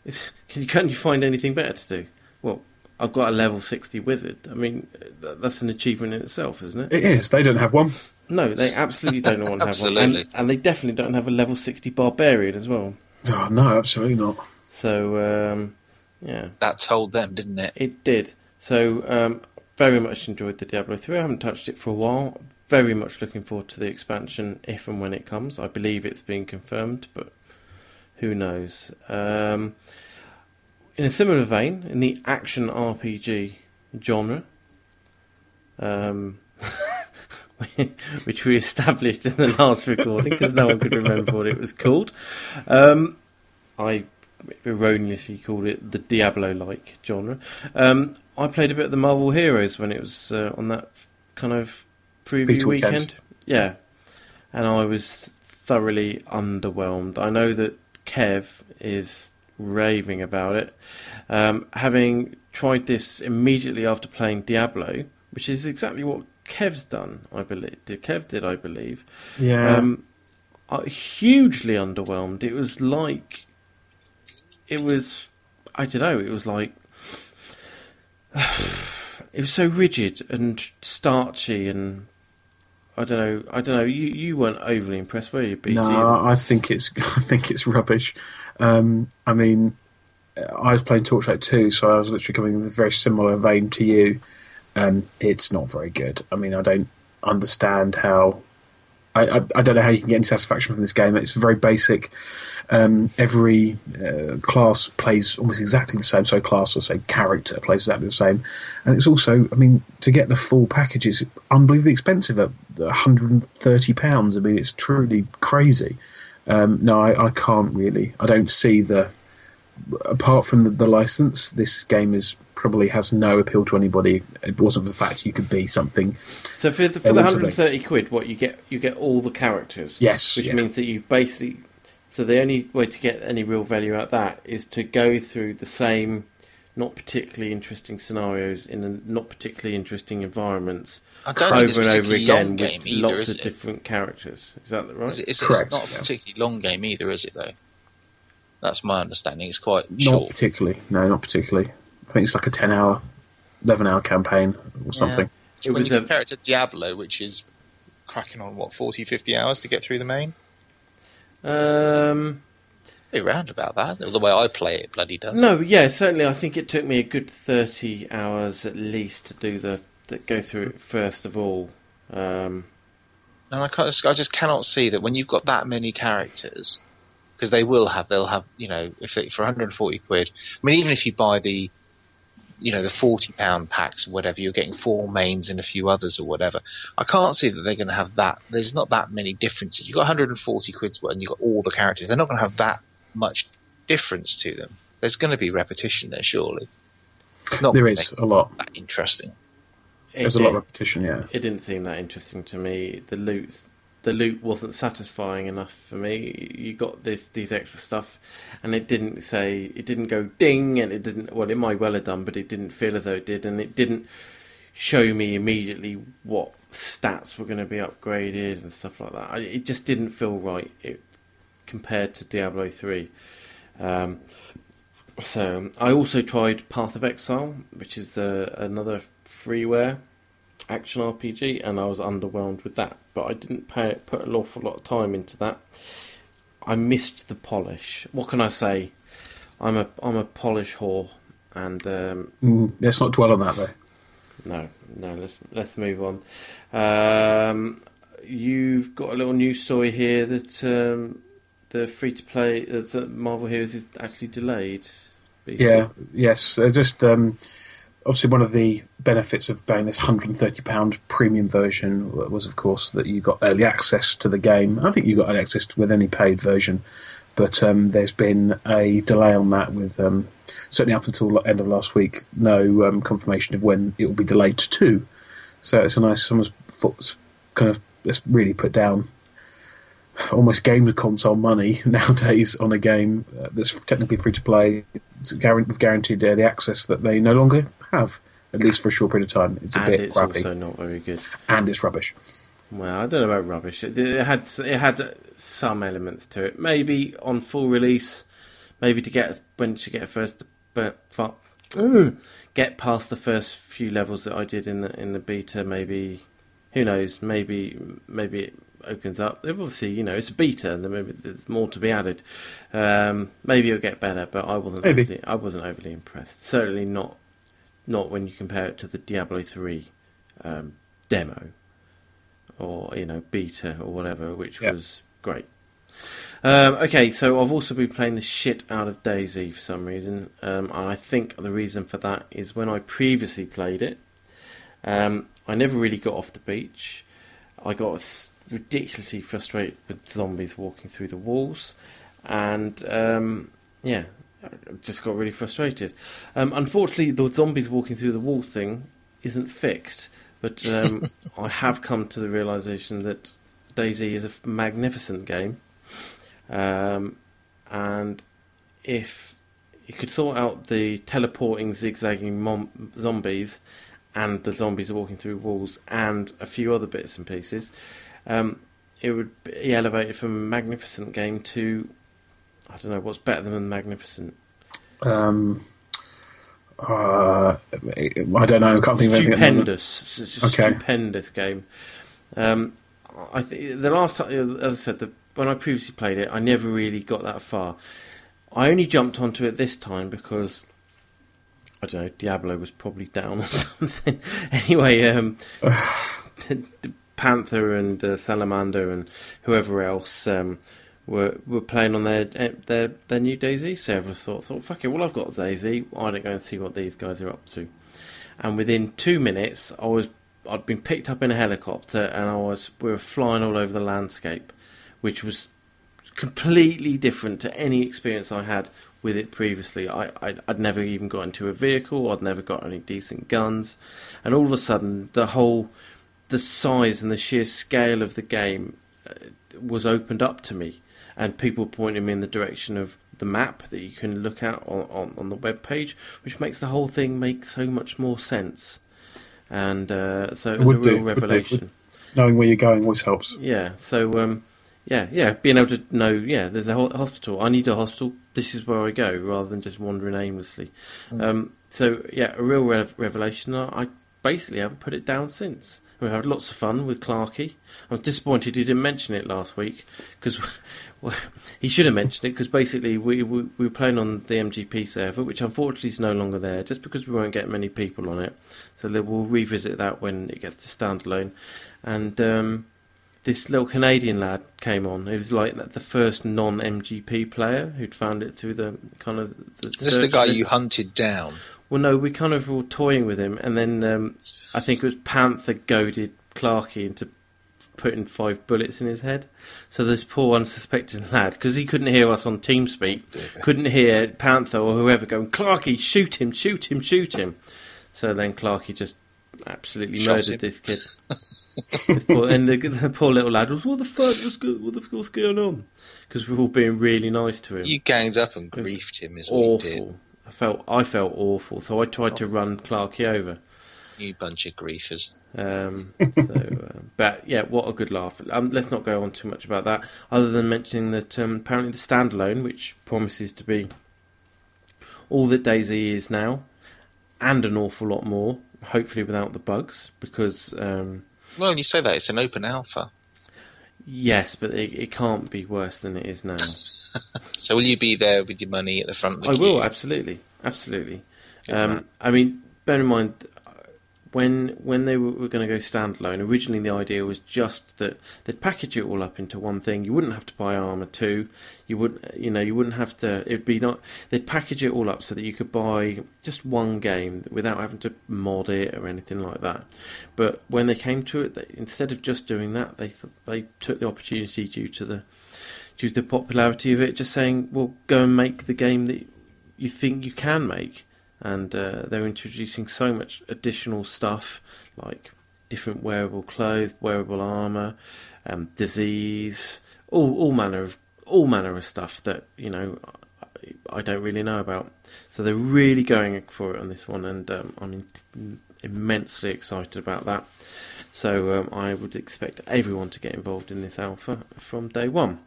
[SPEAKER 1] is, can you can you find anything better to do?" Well, I've got a level 60 wizard. I mean, th- that's an achievement in itself, isn't it?
[SPEAKER 2] It is. They don't have one.
[SPEAKER 1] No, they absolutely don't want to have one,
[SPEAKER 3] Absolutely.
[SPEAKER 1] and, and they definitely don't have a level 60 barbarian as well.
[SPEAKER 2] Oh, no, absolutely not.
[SPEAKER 1] So, um, yeah,
[SPEAKER 3] That told them, didn't it?
[SPEAKER 1] it did. So, um, very much enjoyed the Diablo 3. I haven't touched it for a while. Very much looking forward to the expansion if and when it comes. I believe it's being confirmed, but who knows? Um, in a similar vein, in the action RPG genre, um, which we established in the last recording because no one could remember what it was called. Um, I erroneously called it the Diablo-like genre. Um, I played a bit of the Marvel Heroes when it was uh, on that kind of preview weekend.
[SPEAKER 2] weekend.
[SPEAKER 1] Yeah, and I was thoroughly underwhelmed. I know that Kev is raving about it. Um, having tried this immediately after playing Diablo, which is exactly what Kev's done, I believe. Did Kev did I believe?
[SPEAKER 2] Yeah.
[SPEAKER 1] Um, uh, hugely underwhelmed. It was like, it was, I don't know. It was like, it was so rigid and starchy, and I don't know. I don't know. You you weren't overly impressed, were you, BC?
[SPEAKER 2] no, I think it's I think it's rubbish. Um, I mean, I was playing Torchlight 2, so I was literally coming in a very similar vein to you. Um, it's not very good. I mean, I don't understand how I, I, I don't know how you can get any satisfaction from this game. It's very basic. Um, every uh, class plays almost exactly the same. So class or say character plays exactly the same, and it's also, I mean, to get the full package is unbelievably expensive at 130 pounds. I mean, it's truly crazy. Um, no, I, I can't really. I don't see the apart from the, the license, this game is probably has no appeal to anybody. It wasn't for the fact you could be something.
[SPEAKER 1] So for the, for the 130 quid, what you get, you get all the characters.
[SPEAKER 2] Yes,
[SPEAKER 1] which
[SPEAKER 2] yeah.
[SPEAKER 1] means that you basically. So the only way to get any real value out of that is to go through the same, not particularly interesting scenarios in a not particularly interesting environments
[SPEAKER 3] I don't think it's
[SPEAKER 1] over and over again
[SPEAKER 3] long
[SPEAKER 1] with
[SPEAKER 3] either,
[SPEAKER 1] lots of
[SPEAKER 3] it?
[SPEAKER 1] different characters. Is that the right?
[SPEAKER 3] It's, it's,
[SPEAKER 2] Correct,
[SPEAKER 3] it's not a
[SPEAKER 2] yeah.
[SPEAKER 3] particularly long game either, is it? Though. That's my understanding. It's quite
[SPEAKER 2] Not
[SPEAKER 3] short.
[SPEAKER 2] particularly. No, not particularly. I think it's like a ten hour, eleven hour campaign or something.
[SPEAKER 1] It
[SPEAKER 3] when
[SPEAKER 1] was
[SPEAKER 3] you
[SPEAKER 1] a-
[SPEAKER 3] compare it to Diablo, which is cracking on what 40, 50 hours to get through the main.
[SPEAKER 1] Um,
[SPEAKER 3] Be around about that. The way I play it, bloody does.
[SPEAKER 1] no, yeah, certainly. I think it took me a good thirty hours at least to do the, the go through it first of all. Um,
[SPEAKER 3] And I, can't, I just cannot see that when you've got that many characters, because they will have, they'll have, you know, if they, for 140 quid. I mean, even if you buy the, you know, the 40 pound packs or whatever, you're getting four mains and a few others or whatever. I can't see that they're going to have that. There's not that many differences. You've got 140 quid's worth and you've got all the characters. They're not going to have that much difference to them. There's going to be repetition there, surely. It's not
[SPEAKER 2] There
[SPEAKER 3] gonna
[SPEAKER 2] is
[SPEAKER 3] make
[SPEAKER 2] a lot.
[SPEAKER 3] that interesting.
[SPEAKER 1] it
[SPEAKER 2] There's a lot
[SPEAKER 1] did-
[SPEAKER 2] of repetition. Yeah.
[SPEAKER 1] it didn't seem that interesting to me. The loot, the loot wasn't satisfying enough for me. You got this these extra stuff, and it didn't say it didn't go ding, and it didn't. Well, it might well have done, but it didn't feel as though it did, and it didn't show me immediately what stats were going to be upgraded and stuff like that. It just didn't feel right it, compared to Diablo three. Um, so I also tried Path of Exile, which is uh, another freeware action RPG, and I was underwhelmed with that. But I didn't pay, put an awful lot of time into that. I missed the polish. What can I say? I'm a I'm a polish whore, and um,
[SPEAKER 2] Mm, let's not dwell on that though.
[SPEAKER 1] no, no. Let's let's move on. Um, you've got a little news story here that um, the free to play uh, that Marvel Heroes is actually delayed. Beastie.
[SPEAKER 2] Yeah, yes. They're just um, obviously one of the benefits of buying this hundred and thirty pound premium version was, of course, that you got early access to the game. I think you got early access with any paid version, but um, there's been a delay on that. With um, certainly up until the end of last week, no um, confirmation of when it will be delayed to. So it's a nice, someone's foot kind of it's really put down almost game console money nowadays on a game uh, that's technically free to play with guaranteed early access that they no longer have, at least for a short period of time. It's a bit crappy.
[SPEAKER 1] and
[SPEAKER 2] bit
[SPEAKER 1] it's
[SPEAKER 2] crappy,
[SPEAKER 1] also not very good.
[SPEAKER 2] and it's rubbish.
[SPEAKER 1] Well, I don't know about rubbish. It, it had it had some elements to it. Maybe on full release, maybe to get when to get first, but ugh, get past the first few levels that I did in the in the beta. Maybe who knows? Maybe maybe it opens up. Obviously, you know, it's a beta, and then maybe there's more to be added. Um, maybe it'll get better, but I wasn't.
[SPEAKER 2] Maybe.
[SPEAKER 1] Overly, I wasn't overly impressed. Certainly not not when you compare it to the Diablo three um, demo or you know beta or whatever, which
[SPEAKER 2] Yeah.
[SPEAKER 1] was great. Um, okay, so I've also been playing the shit out of DayZ for some reason, um, and I think the reason for that is when I previously played it, um, I never really got off the beach. I got ridiculously frustrated with zombies walking through the walls, and um, yeah, just got really frustrated. Um, unfortunately, the zombies walking through the walls thing isn't fixed, but um, I have come to the realization that DayZ is a magnificent game, um, and if you could sort out the teleporting, zigzagging mom- zombies, and the zombies walking through walls, and a few other bits and pieces, um, it would be elevated from a magnificent game to I don't know what's better than magnificent.
[SPEAKER 2] Um, uh, I don't know. I can't think of anything. at the moment.
[SPEAKER 1] Stupendous, it's just
[SPEAKER 2] Okay.
[SPEAKER 1] stupendous game. Um, I think the last time, as I said, the, when I previously played it, I never really got that far. I only jumped onto it this time because I don't know, Diablo was probably down or something. anyway, um, Panther and uh, Salamander and whoever else um, were were playing on their eh, their their new DayZ server. Thought, thought, fuck it, well I've got DayZ, I don't go and see what these guys are up to. And within two minutes, I was I'd been picked up in a helicopter and I was we were flying all over the landscape, which was completely different to any experience I had with it previously. I, I would never even got into a vehicle. I'd never got any decent guns, and all of a sudden, the whole the size and the sheer scale of the game was opened up to me, and people pointed me in the direction of the map that you can look at on, on, on the web page, which makes the whole thing make so much more sense. And uh, so it was it a real do. revelation.
[SPEAKER 2] Knowing where you're going always helps.
[SPEAKER 1] Yeah. So um, yeah, yeah, being able to know, yeah, there's a hospital. I need a hospital. This is where I go, rather than just wandering aimlessly. Mm. Um, so yeah, a real re- revelation. I basically I haven't put it down since. We've had lots of fun with Clarky. I was disappointed he didn't mention it last week because well, he should have mentioned it because basically we, we, we were playing on the MGP server, which unfortunately is no longer there, just because we won't get many people on it. So we'll revisit that when it gets to standalone, and. Um, this little Canadian lad came on. He was like the first non-MGP player who'd found it through the kind of.
[SPEAKER 3] The Is this the guy list. you hunted down?
[SPEAKER 1] Well, no, we kind of were toying with him, and then um, I think it was Panther goaded Clarky into putting five bullets in his head. So this poor unsuspecting lad, because he couldn't hear us on TeamSpeak, couldn't hear Panther or whoever going, Clarky, shoot him, shoot him, shoot him. So then Clarky just absolutely Shot murdered him. this kid. poor, and the, the, poor little lad was, "What the fuck was good? What the going on?" Because we were all being really nice to him.
[SPEAKER 3] You ganged up and griefed him. Is awful.
[SPEAKER 1] I felt I felt awful, so I tried to run Clarky over.
[SPEAKER 3] You bunch of griefers.
[SPEAKER 1] Um, so, uh, but yeah, what a good laugh. Um, let's not go on too much about that, other than mentioning that um, apparently the standalone, which promises to be all that DayZ is now, and an awful lot more, hopefully without the bugs, because um,
[SPEAKER 3] well, when you say that, it's an open alpha.
[SPEAKER 1] Yes, but it, it can't be worse than it is now.
[SPEAKER 3] so will you be there with your money at the front of the
[SPEAKER 1] I
[SPEAKER 3] queue?
[SPEAKER 1] will, absolutely. Absolutely. Um, I mean, bear in mind, when when they were, going to go standalone, originally the idea was just that they'd package it all up into one thing. You wouldn't have to buy Arma two. You wouldn't, you know, you wouldn't have to. It'd be not. They'd package it all up so that you could buy just one game without having to mod it or anything like that. But when they came to it, they, instead of just doing that, they th- they took the opportunity due to the due to the popularity of it, just saying, "Well, go and make the game that you think you can make." And uh, they're introducing so much additional stuff like different wearable clothes, wearable armor, um, disease, all all manner of all manner of stuff that you know I, I, don't really know about. So they're really going for it on this one, and um, I'm in, immensely excited about that. So um, I would expect everyone to get involved in this alpha from day one.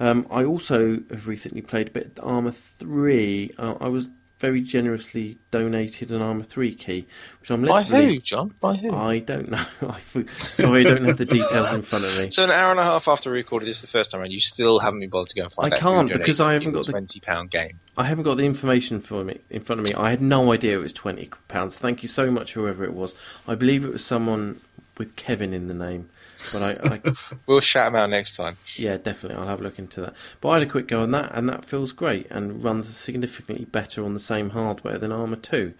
[SPEAKER 1] Um, I also have recently played a bit of Arma 3. Uh, I was very generously donated an Arma 3 key, which I'm
[SPEAKER 3] By who, John? By who?
[SPEAKER 1] I don't know. I, sorry, I don't have the details in front of me.
[SPEAKER 3] So an hour and a half after we recorded this the first time, and you still haven't been bothered to go and find
[SPEAKER 1] I
[SPEAKER 3] out.
[SPEAKER 1] I can't because I haven't got
[SPEAKER 3] the twenty pound game.
[SPEAKER 1] I haven't got the information for me in front of me. I had no idea it was twenty pounds. Thank you so much, whoever it was. I believe it was someone with Kevin in the name. But I, I
[SPEAKER 3] we'll shout them out next time.
[SPEAKER 1] Yeah, definitely. I'll have a look into that. But I had a quick go on that, and that feels great and runs significantly better on the same hardware than Arma Two,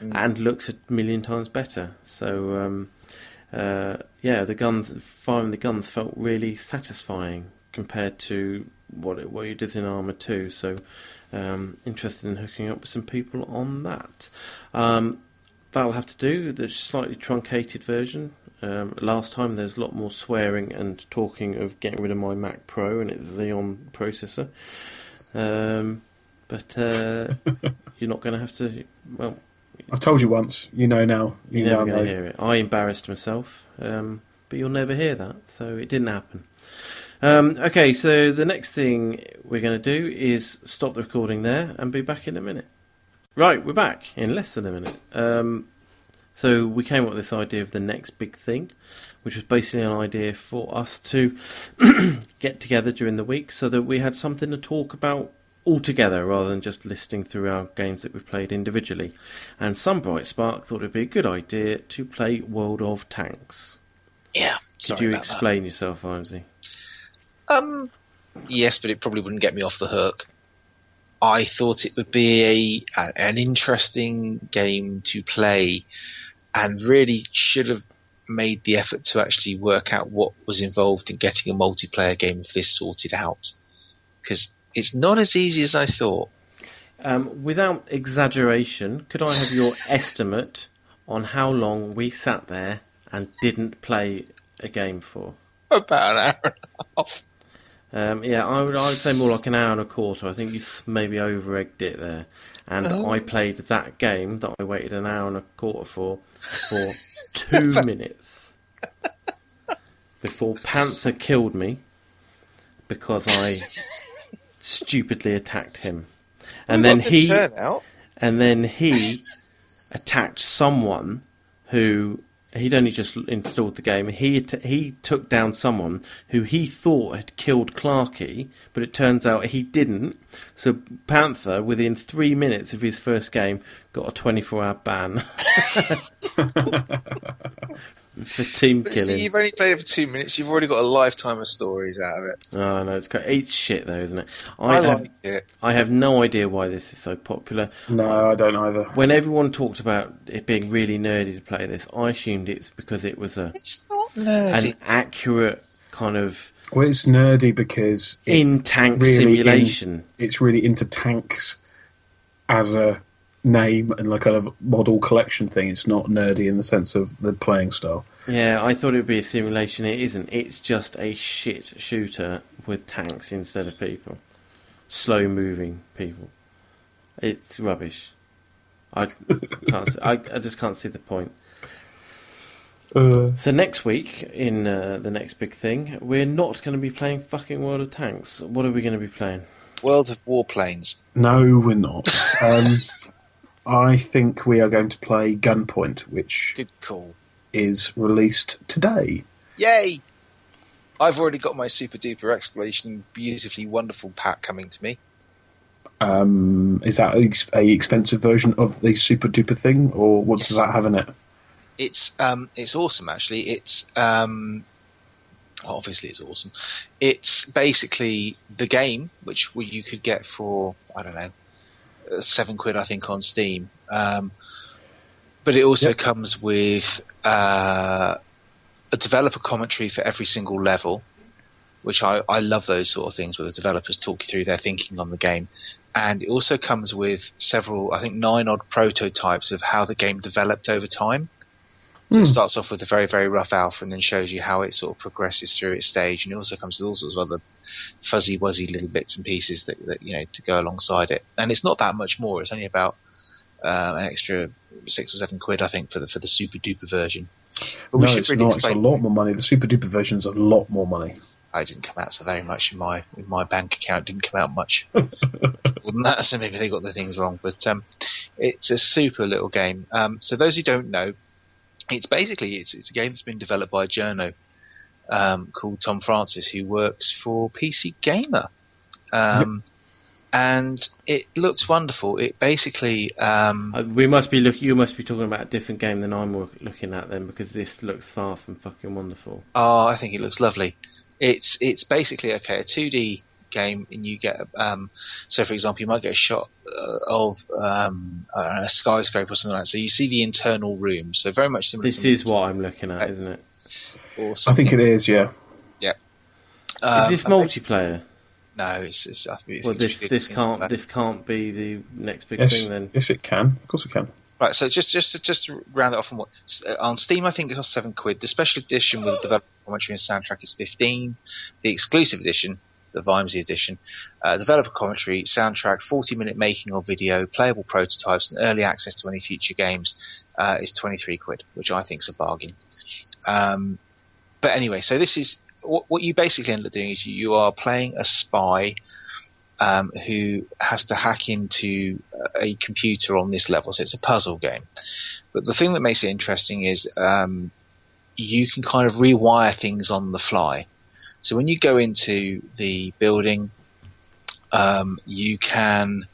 [SPEAKER 1] mm. and looks a million times better. So um, uh, yeah, the guns firing the guns felt really satisfying compared to what it, what you did in Arma Two. So um, interested in hooking up with some people on that. Um, that'll have to do. The slightly truncated version um, last time there's a lot more swearing and talking of getting rid of my Mac Pro and its Xeon processor. Um, but uh, you're not going to have to. Well,
[SPEAKER 2] I've told you once. You know now.
[SPEAKER 1] You are never going to hear it. I embarrassed myself, um, but you'll never hear that. So it didn't happen. Um, okay, so the next thing we're going to do is stop the recording there and be back in a minute. Right, we're back in less than a minute. So we came up with this idea of the next big thing, which was basically an idea for us to get together during the week so that we had something to talk about all together rather than just listing through our games that we've played individually. And some bright spark thought it'd be a good idea to play World of Tanks.
[SPEAKER 3] Yeah.
[SPEAKER 1] Did you
[SPEAKER 3] about that.
[SPEAKER 1] explain yourself, Vimesy?
[SPEAKER 3] Um, yes, but it probably wouldn't get me off the hook. I thought it would be a, a- an interesting game to play, and really should have made the effort to actually work out what was involved in getting a multiplayer game of this sorted out, because it's not as easy as I thought.
[SPEAKER 1] Um, without exaggeration, could I have your estimate on how long we sat there and didn't play a game for?
[SPEAKER 3] About an hour and a half.
[SPEAKER 1] Um, yeah, I would, I would say more like an hour and a quarter. I think you maybe over egged it there. And
[SPEAKER 3] Oh.
[SPEAKER 1] I played that game that I waited an hour and a quarter for for two minutes before Panther killed me because I stupidly attacked him. And then
[SPEAKER 3] the
[SPEAKER 1] he and then he attacked someone who he'd only just installed the game. He att- he took down someone who he thought had killed Clarky, but it turns out he didn't. So Panther, within three minutes of his first game, got a 24-hour ban for team
[SPEAKER 3] But see, you've only played it for two minutes. You've already got a lifetime of stories out of it.
[SPEAKER 1] Oh no, it's cra- it's shit though, isn't it?
[SPEAKER 3] I,
[SPEAKER 1] have,
[SPEAKER 3] like it.
[SPEAKER 1] I have no idea why this is so popular.
[SPEAKER 2] No, I don't either.
[SPEAKER 1] When everyone talked about it being really nerdy to play this, I assumed it's because it was a
[SPEAKER 3] It's not nerdy.
[SPEAKER 1] an accurate kind of
[SPEAKER 2] Well, it's nerdy because it's
[SPEAKER 1] in tank
[SPEAKER 2] really
[SPEAKER 1] simulation.
[SPEAKER 2] in- it's really into tanks as a name and like kind of model collection thing. It's not nerdy in the sense of the playing style.
[SPEAKER 1] Yeah, I thought it would be a simulation. It isn't. It's just a shit shooter with tanks instead of people, slow moving people. It's rubbish. I can't. s- I, I just can't see the point.
[SPEAKER 2] Uh,
[SPEAKER 1] So next week, in uh, the next big thing, we're not going to be playing fucking World of Tanks. What are we going to be playing?
[SPEAKER 3] World of Warplanes.
[SPEAKER 2] no, we're not. Um, I think we are going to play Gunpoint, which
[SPEAKER 3] Good call.
[SPEAKER 2] Is released today.
[SPEAKER 3] Yay! I've already got my super duper exclamation, beautifully wonderful pack coming to me.
[SPEAKER 2] Um, is that a, a expensive version of the super duper thing, or what does that have in it?
[SPEAKER 3] It's um, it's awesome actually. It's um, well, obviously it's awesome. It's basically the game which you could get for I don't know uh, seven quid I think on Steam. Um, but it also
[SPEAKER 2] Yep.
[SPEAKER 3] comes with uh, a developer commentary for every single level, which I, I love those sort of things where the developers talk you through their thinking on the game. And it also comes with several, I think nine odd prototypes of how the game developed over time. So
[SPEAKER 2] Hmm.
[SPEAKER 3] it starts off with a very, very rough alpha and then shows you how it sort of progresses through its stage. And it also comes with all sorts of other fuzzy wuzzy little bits and pieces that, that you know, to go alongside it. And it's not that much more. It's only about um, an extra six or seven quid, I think, for the, for the super duper version. But
[SPEAKER 2] no, it's not. It's a lot more money. The super duper version's a lot more money.
[SPEAKER 3] I didn't come out so very much in my in my bank account didn't come out much more than that. So maybe they got the things wrong. But um, it's a super little game. Um, so those who don't know, it's basically it's it's a game that's been developed by a journo um, called Tom Francis who works for PC Gamer. Um, And it looks wonderful. It basically um,
[SPEAKER 1] Uh, we must be look. You must be talking about a different game than I'm looking at then, because this looks far from fucking wonderful.
[SPEAKER 3] Oh, I think it looks lovely. It's it's basically okay a two D game, and you get um. So, for example, you might get a shot uh, of um know, a skyscraper or something like that. So you see the internal room. So very much similar.
[SPEAKER 1] This
[SPEAKER 3] to
[SPEAKER 1] is what I'm looking at, isn't it?
[SPEAKER 3] Or
[SPEAKER 2] I think it is. Yeah.
[SPEAKER 3] Um,
[SPEAKER 1] Is this
[SPEAKER 3] and basi-
[SPEAKER 1] multiplayer?
[SPEAKER 3] No, it's, it's, I think it's
[SPEAKER 1] Well, this this can't this can't be the next big
[SPEAKER 2] Yes.
[SPEAKER 1] thing then.
[SPEAKER 2] Yes, it can. Of course, it can.
[SPEAKER 3] Right, so just just to, just to round it off on what on Steam, I think it costs seven quid. The special edition with the developer commentary and soundtrack is fifteen. The exclusive edition, the Vimesy edition, uh, developer commentary, soundtrack, forty minute making of video, playable prototypes, and early access to any future games uh, is twenty three quid, which I think is a bargain. Um, but anyway, so this is what, what you basically end up doing is you, you are playing a spy um, who has to hack into a computer on this level. So it's a puzzle game. But the thing that makes it interesting is um, you can kind of rewire things on the fly. So when you go into the building, um, you can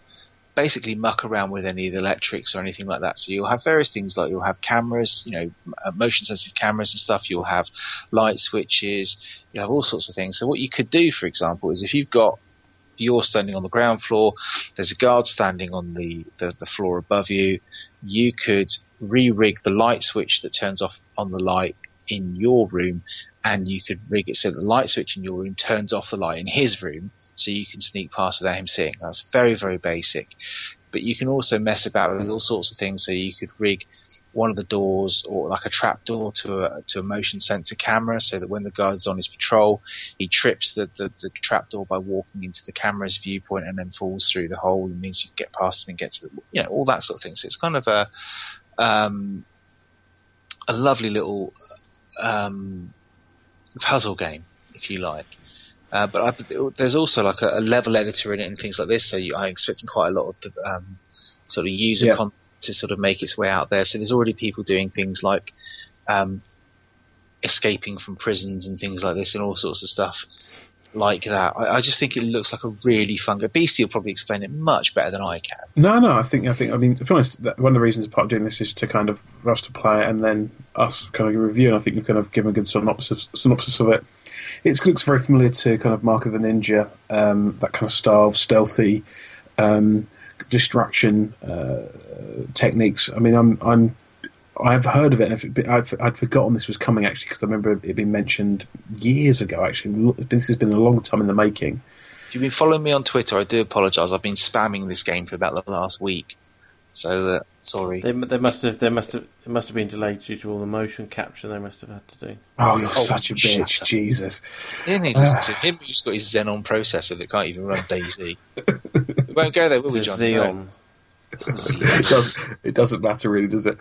[SPEAKER 3] basically muck around with any of the electrics or anything like that. So you'll have various things like you'll have cameras, you know, uh, motion sensitive cameras and stuff. You'll have light switches. You have all sorts of things. So what you could do, for example, is if you've got you're standing on the ground floor, there's a guard standing on the, the, the floor above you. You could re-rig the light switch that turns off on the light in your room and you could rig it so the light switch in your room turns off the light in his room so you can sneak past without him seeing. That's very, very basic. But you can also mess about with all sorts of things. So you could rig one of the doors or like a trap door to a, to a motion sensor camera so that when the guard's on his patrol, he trips the, the, the trap door by walking into the camera's viewpoint and then falls through the hole and means you get past him and get to the, you know, all that sort of thing. So it's kind of a, um, a lovely little, um, puzzle game, if you like. Uh, but I, there's also like a, a, level editor in it and things like this, so you, I'm expecting quite a lot of um, sort of user yeah. content to sort of make its way out there. So there's already people doing things like um, escaping from prisons and things like this, and all sorts of stuff like that. I, I, just think it looks like a really fun game. Beastie will probably explain it much better than I can.
[SPEAKER 2] No, no, I think I think I mean to be honest, one of the reasons part of doing this is to kind of for us to play it and then us kind of review. And I think you've kind of given a good synopsis synopsis of it. It looks very familiar to kind of Mark of the Ninja, um, that kind of style, stealthy um, distraction uh, techniques. I mean, I'm I'm I've heard of it. I've, I'd forgotten this was coming actually because I remember it being mentioned years ago. Actually, this has been a long time in the making.
[SPEAKER 3] If you've been following me on Twitter, I do apologise. I've been spamming this game for about the last week. So uh, sorry.
[SPEAKER 1] They, they, must have. They must have. It must have been delayed due to all the motion capture they must have had to do.
[SPEAKER 2] Oh, you're oh, such a bitch, Jesus!
[SPEAKER 3] He need listen to him who's got his Xenon processor that can't even run DayZ. we won't go there, will we, John?
[SPEAKER 1] Xeon.
[SPEAKER 2] it doesn't. It doesn't matter really, does it?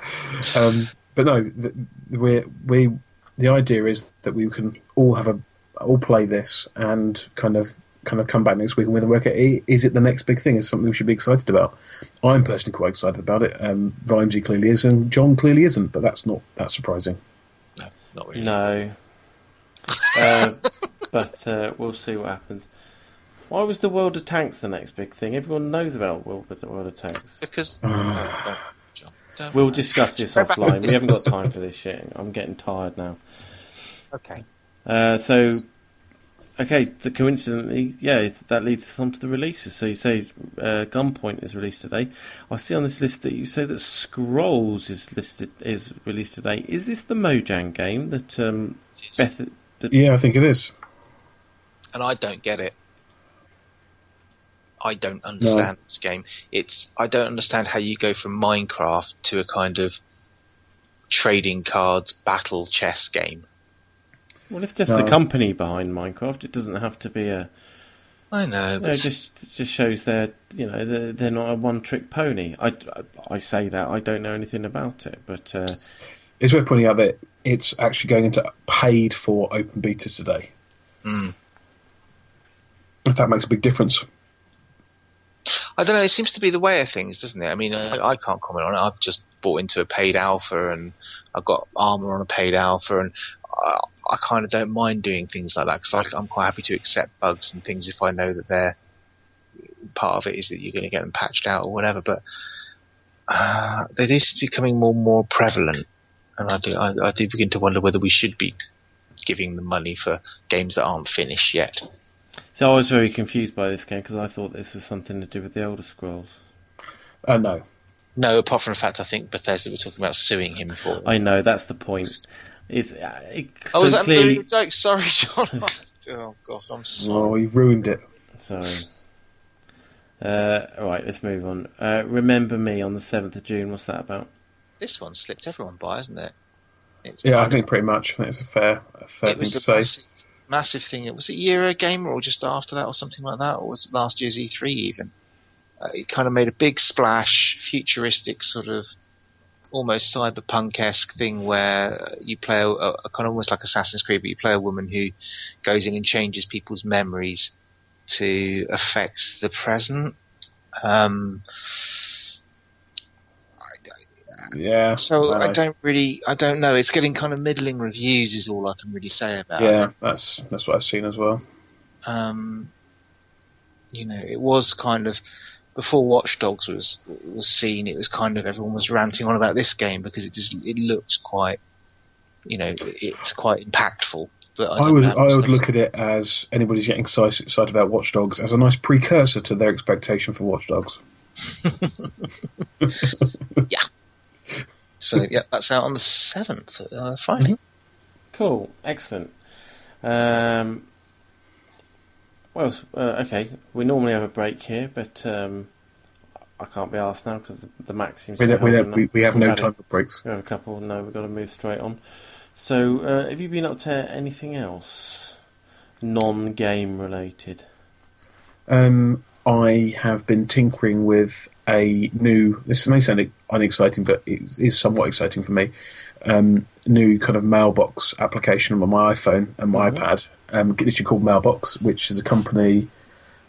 [SPEAKER 2] Um, but no, the, we we the idea is that we can all have a all play this and kind of kind of come back next week and we'll work out is it the next big thing? Is something we should be excited about? I'm personally quite excited about it. Um, Vimesy clearly is, and John clearly isn't, but that's not that surprising.
[SPEAKER 3] No, not really.
[SPEAKER 1] No, uh, but uh, we'll see what happens. Why was the World of Tanks the next big thing? Everyone knows about World, World of Tanks.
[SPEAKER 3] Because.
[SPEAKER 1] we'll discuss this offline. We haven't got time for this shit. I'm getting tired now.
[SPEAKER 3] Okay.
[SPEAKER 1] Uh, so Okay, so coincidentally, yeah, that leads us on to the releases. So you say uh, Gunpoint is released today. I see on this list that you say that Scrolls is listed is released today. Is this the Mojang game that um, Beth? That...
[SPEAKER 2] Yeah, I think it is.
[SPEAKER 3] And I don't get it. I don't understand no. this game. It's I don't understand how you go from Minecraft to a kind of trading cards battle chess game.
[SPEAKER 1] Well, it's just no. the company behind Minecraft. It doesn't have to be a.
[SPEAKER 3] I know.
[SPEAKER 1] But... it just just shows they're you know they're, they're not a one trick pony. I, I say that I don't know anything about it, but uh...
[SPEAKER 2] it's worth pointing out that it's actually going into paid for open beta today.
[SPEAKER 3] Mm.
[SPEAKER 2] If that makes a big difference.
[SPEAKER 3] I don't know. It seems to be the way of things, doesn't it? I mean, I, I can't comment on it. I've just bought into a paid alpha, and I've got Arma on a paid alpha, and I, I kind of don't mind doing things like that because I'm quite happy to accept bugs and things if I know that they're part of it is that you're going to get them patched out or whatever. But uh, they do seem to be becoming more and more prevalent, and I do I, I do begin to wonder whether we should be giving them money for games that aren't finished yet.
[SPEAKER 1] So I was very confused by this game because I thought this was something to do with the Elder Scrolls.
[SPEAKER 2] Uh, no.
[SPEAKER 3] No, apart from the fact I think Bethesda were talking about suing him for.
[SPEAKER 1] I know that's the point. It's uh, it,
[SPEAKER 3] oh, so is that clearly... joke? Sorry, John. oh gosh, I'm sorry.
[SPEAKER 2] Oh, you ruined it.
[SPEAKER 1] Sorry. Uh, all right, let's move on. Uh, Remember Me on the seventh of June. What's that about?
[SPEAKER 3] This one slipped everyone by, isn't it?
[SPEAKER 2] It's yeah, I think pretty much. I think it's a fair, a fair thing to say.
[SPEAKER 3] Massive, massive thing. It was it Eurogamer or just after that or something like that, or was it last year's E3 even? Uh, it kind of made a big splash, futuristic sort of almost cyberpunk esque thing where you play a, a, kind of almost like Assassin's Creed, but you play a woman who goes in and changes people's memories to affect the present. Um,
[SPEAKER 2] yeah.
[SPEAKER 3] So I, I, don't really, I don't know. It's getting kind of middling reviews, is all I can really say about
[SPEAKER 2] yeah,
[SPEAKER 3] it.
[SPEAKER 2] Yeah, that's that's what I've seen as well.
[SPEAKER 3] Um, you know, it was kind of before Watch Dogs was was seen, it was kind of everyone was ranting on about this game because it just it looked quite, you know, it's quite impactful. But I,
[SPEAKER 2] I would I would look at it as anybody's getting excited about Watch Dogs as a nice precursor to their expectation for Watch Dogs.
[SPEAKER 3] So yeah, that's out on the seventh, uh, Friday.
[SPEAKER 1] Cool, excellent. Um, well, uh, okay, we normally have a break here, but um, I can't be asked now because the, the max seems
[SPEAKER 2] We
[SPEAKER 1] to
[SPEAKER 2] don't, we,
[SPEAKER 1] be
[SPEAKER 2] we, we have no time for breaks.
[SPEAKER 1] We have a couple. No, we've got to move straight on. So, uh, have you been up to anything else non-game related?
[SPEAKER 2] Um, I have been tinkering with a new. This may sound unexciting, but it is somewhat exciting for me. Um, new kind of mailbox application on my iPhone and my
[SPEAKER 1] Mhm.
[SPEAKER 2] iPad. Um, literally called Mailbox, which is a company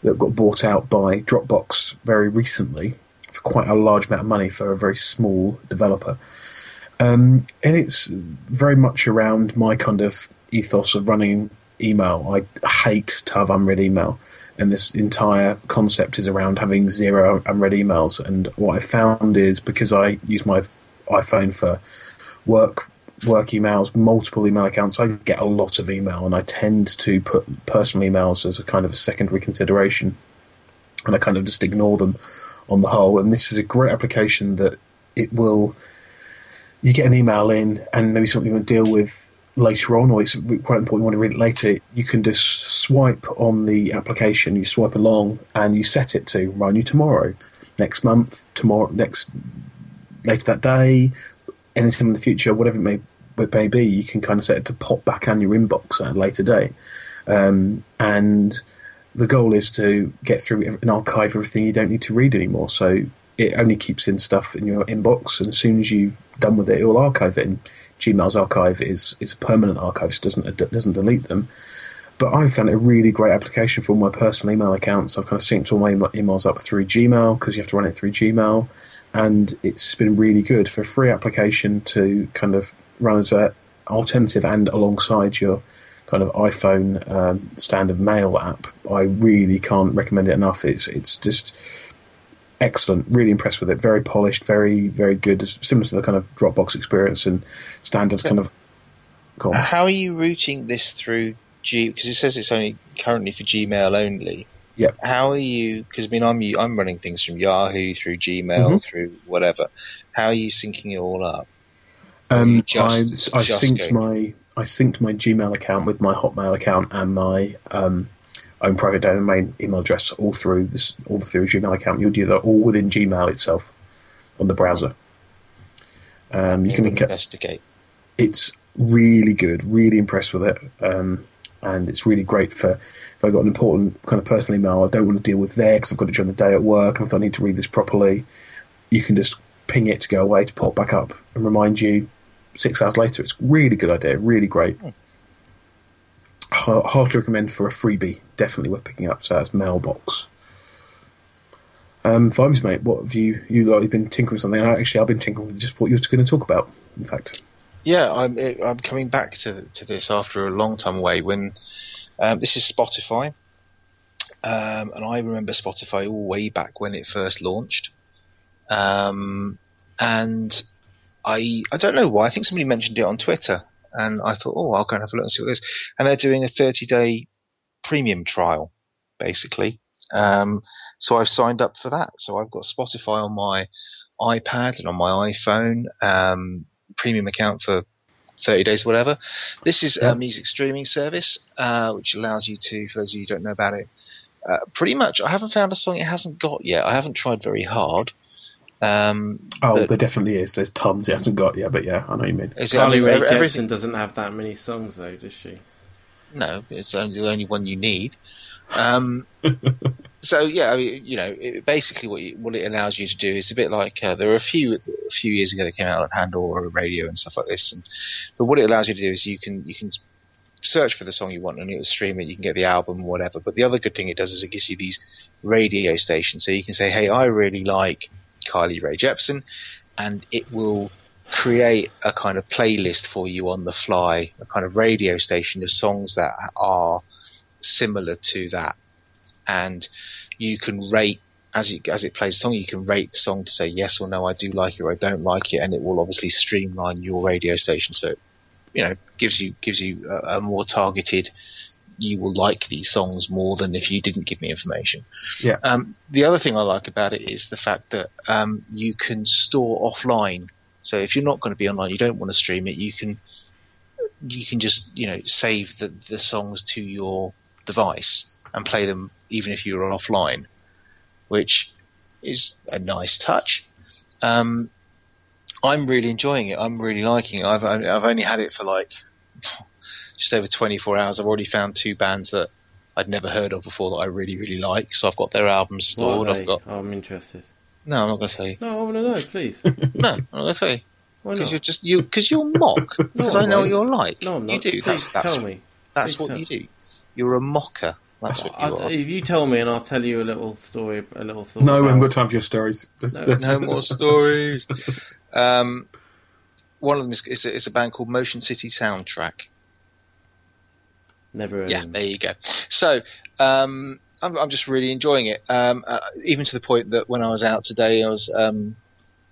[SPEAKER 2] that got bought out by Dropbox very recently for quite a large amount of money for a very small developer. Um, and it's very much around my kind of ethos of running email. I hate to have unread email, and this entire concept is around having zero unread emails. And what I found is because I use my iPhone for work work emails, multiple email accounts, I get a lot of email, and I tend to put personal emails as a kind of a secondary consideration, and I kind of just ignore them on the whole. And this is a great application that it will you get an email in and maybe something you want to deal with later on, or it's quite important you want to read it later, you can just swipe on the application, you swipe along, and you set it to run you tomorrow, next month, tomorrow, next later that day, anytime in the future, whatever it may, it may be, you can kind of set it to pop back on your inbox at a later date. Um, and the goal is to get through and archive everything you don't need to read anymore. So it only keeps in stuff in your inbox, and as soon as you've done with it, it will archive it. And Gmail's archive is is a permanent archive, doesn't it doesn't delete them. But I found it a really great application for my personal email accounts. I've kind of synced all my emails up through Gmail because you have to run it through Gmail, and it's been really good for a free application to kind of run as a alternative and alongside your kind of iPhone um, standard mail app. I really can't recommend it enough. It's it's just excellent. Really impressed with it. Very polished. Very very good. It's similar to the kind of Dropbox experience and standard kind of. Go on.
[SPEAKER 3] How are you routing this through G? Because it says it's only currently for Gmail only.
[SPEAKER 2] Yep.
[SPEAKER 3] How are you? Because I mean, I'm I'm running things from Yahoo through Gmail
[SPEAKER 2] Mhm.
[SPEAKER 3] through whatever. How are you syncing it all up?
[SPEAKER 2] Um,
[SPEAKER 3] just-
[SPEAKER 2] I, I
[SPEAKER 3] just
[SPEAKER 2] synced
[SPEAKER 3] go-
[SPEAKER 2] my I synced my Gmail account with my Hotmail account and my um, own private domain email address all through this all through a Gmail account. You'll do that all within Gmail itself on the browser. Um, you can
[SPEAKER 3] investigate.
[SPEAKER 2] It's really good. Really impressed with it, um, and it's really great for if I got an important kind of personal email I don't want to deal with there because I've got it during the day at work, and if I need to read this properly, you can just ping it to go away to pop back up and remind you six hours later. It's really good idea. Really great. H- Hardly recommend for a freebie. Definitely worth picking up. So that's Mailbox. Um, Vibes, mate, what have you you've been tinkering with something? Actually, I've been tinkering with just what you're going to talk about. In fact,
[SPEAKER 3] Yeah, I'm I'm coming back to to this after a long time away. When um, this is Spotify, um, and I remember Spotify all way back when it first launched, um, and I I don't know why. I think somebody mentioned it on Twitter, and I thought, oh, I'll go and have a look and see what it is. And they're doing a 30 day premium trial, basically. Um, so I've signed up for that. So I've got Spotify on my iPad and on my iPhone. Um, premium account for 30 days, whatever. This is a music streaming service, uh, which allows you to, for those of you who don't know about it, uh, pretty much, I haven't found a song it hasn't got yet. I haven't tried very hard. Um,
[SPEAKER 2] oh,
[SPEAKER 3] but
[SPEAKER 2] there definitely is. There's tons. he hasn't got yet, but yeah, I know what you mean.
[SPEAKER 3] is it, I
[SPEAKER 1] Carly
[SPEAKER 3] mean,
[SPEAKER 1] Rae
[SPEAKER 3] ev-
[SPEAKER 1] Jepsen doesn't have that many songs though, does she?
[SPEAKER 3] no, it's only the only one you need. Um, so yeah, I mean, you know, it, basically what you, what it allows you to do is a bit like uh, there were a few a few years ago that came out on Pandora or radio and stuff like this, and but what it allows you to do is you can you can search for the song you want and it will stream it. You can get the album or whatever. But the other good thing it does is it gives you these radio stations, so you can say, hey, I really like Kylie Rae Jepsen, and it will create a kind of playlist for you on the fly, a kind of radio station of songs that are similar to that, and you can rate as you, as it plays the song, you can rate the song to say yes or no, I do like it or I don't like it, and it will obviously streamline your radio station. So, you know, gives you gives you a, a more targeted. You will like these songs more than if you didn't give me information.
[SPEAKER 2] Yeah.
[SPEAKER 3] Um, the other thing I like about it is the fact that um, you can store offline. So if you're not going to be online, you don't want to stream it, you can you can just you know save the the songs to your device and play them even if you're offline, which is a nice touch. Um, I'm really enjoying it. I'm really liking it. I've I've only had it for like just over 24 hours. I've already found two bands that I'd never heard of before that I really really like. So I've got their albums stored. I've
[SPEAKER 1] they?
[SPEAKER 3] got
[SPEAKER 1] I'm interested.
[SPEAKER 3] no, I'm not going to tell you.
[SPEAKER 1] No, I want to know, please.
[SPEAKER 3] No, I'm not going to tell you because you're just you because you're mock. Because I
[SPEAKER 1] I'm
[SPEAKER 3] know what you're like.
[SPEAKER 1] No, I'm
[SPEAKER 3] You do.
[SPEAKER 1] Please
[SPEAKER 3] That's that's,
[SPEAKER 1] tell me.
[SPEAKER 3] that's
[SPEAKER 1] Please
[SPEAKER 3] what
[SPEAKER 1] tell.
[SPEAKER 3] you do. You're a mocker. That's what
[SPEAKER 1] I,
[SPEAKER 3] you are.
[SPEAKER 1] if you tell me, and I'll tell you a little story, a little thought.
[SPEAKER 2] No, we haven't got time for your stories.
[SPEAKER 1] No,
[SPEAKER 3] no more stories. Um, one of them is it's a, it's a band called Motion City Soundtrack.
[SPEAKER 1] Never. heard
[SPEAKER 3] Yeah,
[SPEAKER 1] of
[SPEAKER 3] there you go. So um, I'm, I'm just really enjoying it. Um, uh, even to the point that when I was out today, I was um,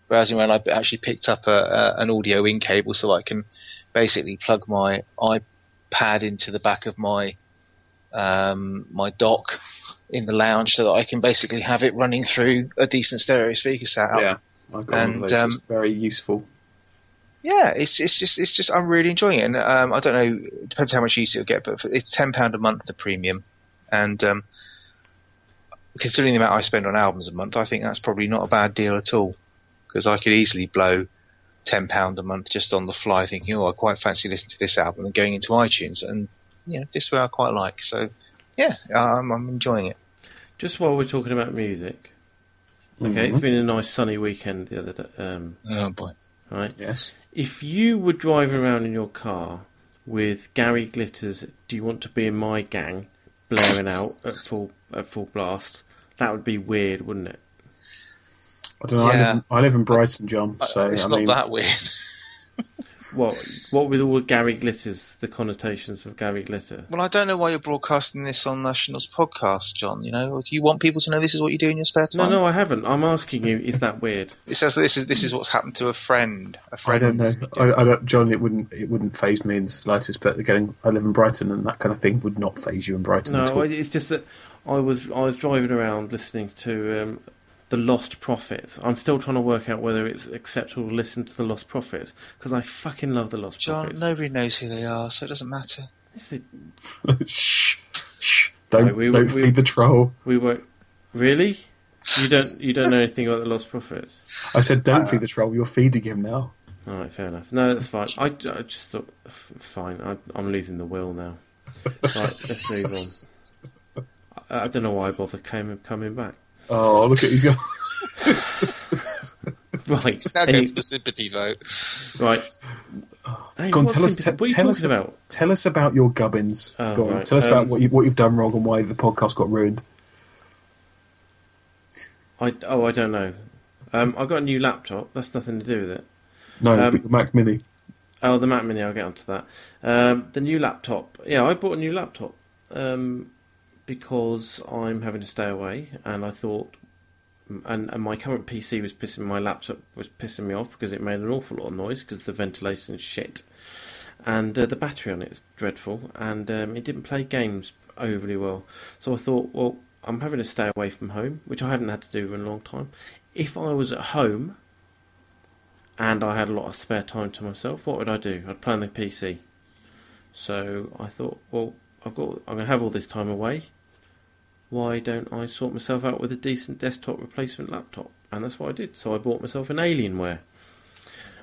[SPEAKER 3] browsing around. I actually picked up a, a, an audio in cable so I can basically plug my iPad into the back of my um, my dock in the lounge so that I can basically have it running through a decent stereo speaker setup.
[SPEAKER 2] Yeah, I've got one
[SPEAKER 3] And,
[SPEAKER 2] of those.
[SPEAKER 3] um,
[SPEAKER 2] it's very useful.
[SPEAKER 3] Yeah, it's it's just it's just I'm really enjoying it, and um, I don't know. It depends how much use you'll get, but it's ten pound a month the premium, and um, considering the amount I spend on albums a month, I think that's probably not a bad deal at all. Because I could easily blow ten pound a month just on the fly, thinking, "Oh, I quite fancy listening to this album," and going into iTunes, and you know, this way I quite like. So, yeah, I'm, I'm enjoying it.
[SPEAKER 1] Just while we're talking about music, okay, it's been a nice sunny weekend the other day. Um,
[SPEAKER 3] Oh boy,
[SPEAKER 1] right,
[SPEAKER 2] Yes.
[SPEAKER 1] If you were driving around in your car with Gary Glitters, "Do You Want to Be in My Gang" blaring out at full at full blast, that would be weird, wouldn't it?
[SPEAKER 2] I don't know. I, live in, I live in Brighton, John. So
[SPEAKER 3] it's
[SPEAKER 2] I
[SPEAKER 3] not that weird.
[SPEAKER 1] What what with all the Gary Glitters, the connotations of Gary Glitter?
[SPEAKER 3] Well, I don't know why you're broadcasting this on National's podcast, John. You know, do you want people to know this is what you do in your spare time?
[SPEAKER 1] no, no, I haven't. I'm asking you, is that weird?
[SPEAKER 3] It says that this is this is what's happened to a friend. A
[SPEAKER 2] I
[SPEAKER 3] friend.
[SPEAKER 2] don't know. I, I don't, John, it wouldn't it wouldn't phase me in the slightest. But again, I live in Brighton, and that kind of thing would not phase you in Brighton at
[SPEAKER 1] No,
[SPEAKER 2] all.
[SPEAKER 1] It's just that I was I was driving around listening to um, the Lostprophets. I'm still trying to work out whether it's acceptable to listen to the Lostprophets because I fucking love the Lost
[SPEAKER 3] John,
[SPEAKER 1] Prophets.
[SPEAKER 3] nobody knows who they are, so it doesn't matter.
[SPEAKER 1] It's the-
[SPEAKER 2] shh, shh! Don't
[SPEAKER 1] Right, we-
[SPEAKER 2] don't
[SPEAKER 1] we-
[SPEAKER 2] feed the troll.
[SPEAKER 1] we were really. You don't you don't know anything about the Lostprophets?
[SPEAKER 2] I said don't
[SPEAKER 3] Uh,
[SPEAKER 2] feed the troll. You're feeding him now.
[SPEAKER 1] All right, fair enough. No, that's fine. I, I just thought f- fine. I, I'm losing the will now. Right, let's move on. I, I don't know why I bother came, coming back.
[SPEAKER 2] Oh, look at he's got.
[SPEAKER 1] Right,
[SPEAKER 3] It's now
[SPEAKER 1] any-
[SPEAKER 3] going for the sympathy vote.
[SPEAKER 1] right. Hey,
[SPEAKER 2] Go on,
[SPEAKER 1] what
[SPEAKER 2] tell us-
[SPEAKER 1] sympathy-
[SPEAKER 2] te-
[SPEAKER 1] what are you
[SPEAKER 2] tell
[SPEAKER 1] talking
[SPEAKER 2] us-
[SPEAKER 1] about?
[SPEAKER 2] Tell us about your gubbins.
[SPEAKER 1] Oh,
[SPEAKER 2] Go on,
[SPEAKER 1] right.
[SPEAKER 2] tell us about
[SPEAKER 1] Um,
[SPEAKER 2] what you what you've done wrong and why the podcast got ruined.
[SPEAKER 1] I oh I don't know. Um, I got a new laptop. That's nothing to do with it.
[SPEAKER 2] No,
[SPEAKER 1] um,
[SPEAKER 2] but the Mac Mini.
[SPEAKER 1] Oh, the Mac Mini. I'll get onto that. Um, the new laptop. Yeah, I bought a new laptop um, because I'm having to stay away, and I thought, and, and my current PC was pissing my laptop was pissing me off because it made an awful lot of noise because the ventilation shit, and uh, the battery on it is dreadful, and um, it didn't play games overly well. So I thought, well, I'm having to stay away from home, which I haven't had to do for a long time. If I was at home and I had a lot of spare time to myself, what would I do? I'd play on the PC. So I thought, well, I've got, I'm going to have all this time away. Why don't I sort myself out with a decent desktop replacement laptop? And that's what I did. So I bought myself an Alienware,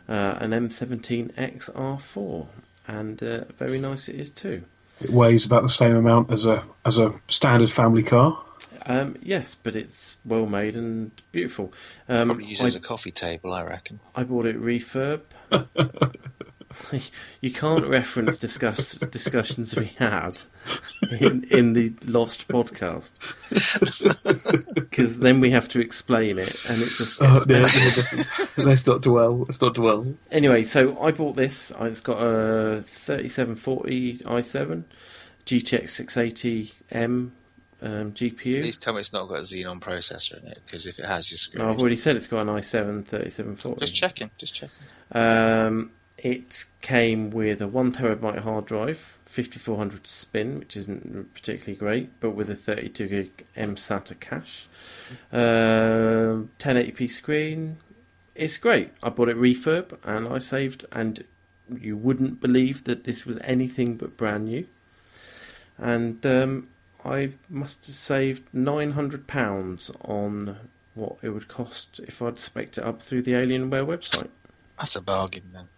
[SPEAKER 1] uh, an M17XR4, and uh, very nice it is too.
[SPEAKER 2] It weighs about the same amount as a as a standard family car.
[SPEAKER 1] Um, yes, but it's well made and beautiful. Um,
[SPEAKER 3] Probably use it
[SPEAKER 1] I-
[SPEAKER 3] as a coffee table, I reckon.
[SPEAKER 1] I bought it refurb. you can't reference discuss discussions we had in in the Lost podcast because then we have to explain it, and it just gets
[SPEAKER 2] Oh, no,
[SPEAKER 1] messy.
[SPEAKER 2] no, listen, let's not dwell. Let's not dwell.
[SPEAKER 1] Anyway, so I bought this. It's got a 3740 i7, GTX 680M um, GPU.
[SPEAKER 3] Please tell me it's not got a Xenon processor in it, because if it has, you're screwed.
[SPEAKER 1] No, I've already said it's got an i7 3740.
[SPEAKER 3] Just checking, just checking.
[SPEAKER 1] Um, it came with a one terabyte hard drive, 5400 spin, which isn't particularly great, but with a 32 gig mSATA cache, um 1080p screen. It's great. I bought it refurb and I saved, and you wouldn't believe that this was anything but brand new. And um, I must have saved nine hundred pounds on what it would cost if I'd spec'd it up through the Alienware website.
[SPEAKER 3] That's a bargain then.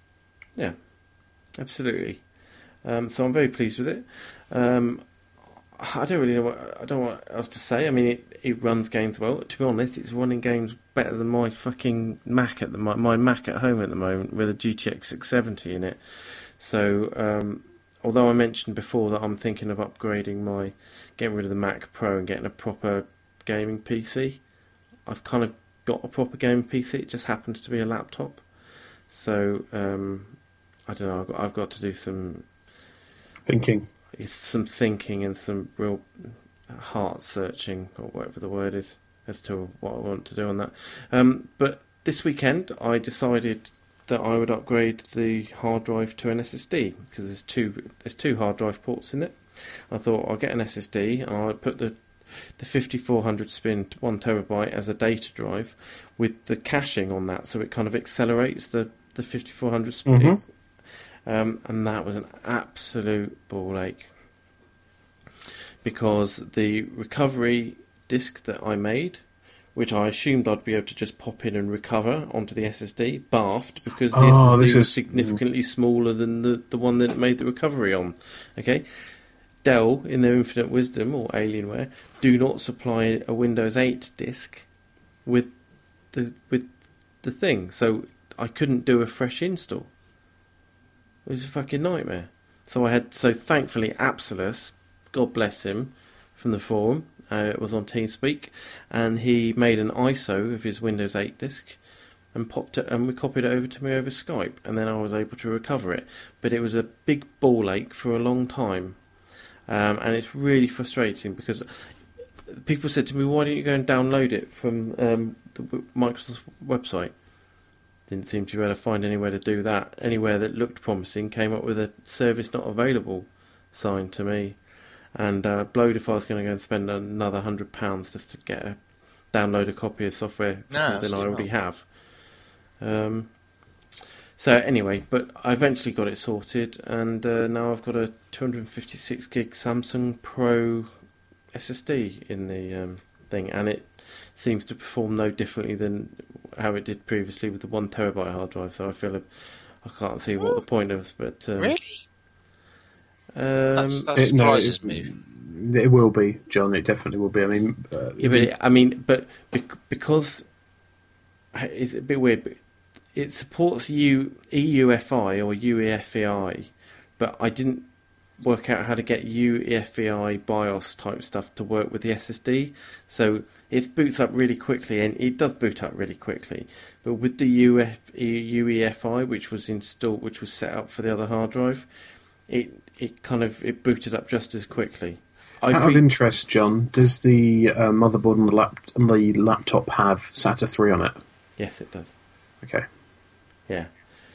[SPEAKER 1] Yeah, absolutely. Um, so I'm very pleased with it. Um, I don't really know what I don't what else to say. I mean, it, it runs games well. To be honest, it's running games better than my fucking Mac at the my, my Mac at home at the moment with a GTX 670 in it. So, um, although I mentioned before that I'm thinking of upgrading my, getting rid of the Mac Pro and getting a proper gaming PC, I've kind of got a proper gaming PC. It just happens to be a laptop. So, um, I don't know. I've got, I've got to do some
[SPEAKER 2] Thinking.
[SPEAKER 1] it's some thinking and some real heart searching or whatever the word is as to what I want to do on that. Um, but this weekend I decided that I would upgrade the hard drive to an SSD because there's two there's two hard drive ports in it. I thought I'll get an SSD and I'll put the the 5400 spin one terabyte as a data drive with the caching on that, so it kind of accelerates the the 5400 spin.
[SPEAKER 2] Mhm.
[SPEAKER 1] Um, and that was an absolute ball ache because the recovery disk that I made, which I assumed I'd be able to just pop in and recover onto the SSD, baffed because the
[SPEAKER 2] Oh,
[SPEAKER 1] SSD
[SPEAKER 2] this
[SPEAKER 1] was
[SPEAKER 2] is-
[SPEAKER 1] significantly smaller than the, the one that it made the recovery on. Okay, Dell, in their infinite wisdom or Alienware, do not supply a Windows 8 disk with the with the thing, so I couldn't do a fresh install. It was a fucking nightmare. So I had so thankfully Absolus, God bless him, from the forum, uh, it was on TeamSpeak, and he made an ISO of his Windows 8 disk and popped it and we copied it over to me over Skype, and then I was able to recover it. But it was a big ball ache for a long time, um, and it's really frustrating because people said to me, "Why don't you go and download it from um, the Microsoft website?" Didn't seem to be able to find anywhere to do that. Anywhere that looked promising came up with a service not available sign to me, and uh, blowed if I was going to go and spend another hundred pounds just to get a download a copy of software for
[SPEAKER 3] No,
[SPEAKER 1] something I already
[SPEAKER 3] not.
[SPEAKER 1] have. Um, so anyway, but I eventually got it sorted, and uh, now I've got a 256 gig Samsung Pro SSD in the um, thing, and it seems to perform no differently than how it did previously with the one terabyte hard drive. So I feel I can't see what the point is, but um,
[SPEAKER 3] Really?
[SPEAKER 1] Um,
[SPEAKER 3] That's, that
[SPEAKER 2] It- no,
[SPEAKER 3] surprises
[SPEAKER 2] it-
[SPEAKER 3] me.
[SPEAKER 2] It will be, John. It definitely will be. I mean, uh,
[SPEAKER 1] Yeah, but it, I mean, but bec- because it's a bit weird, but it supports U, EUFI or UEFI, but I didn't work out how to get UEFI BIOS type stuff to work with the SSD. So it boots up really quickly, and it does boot up really quickly. But with the UF, UEFI, which was installed, which was set up for the other hard drive, it it kind of it booted up just as quickly. I
[SPEAKER 2] out of interest, John, does the uh, motherboard on the, lap- on the laptop have SATA three on it?
[SPEAKER 1] yes, it does.
[SPEAKER 2] Okay.
[SPEAKER 1] Yeah.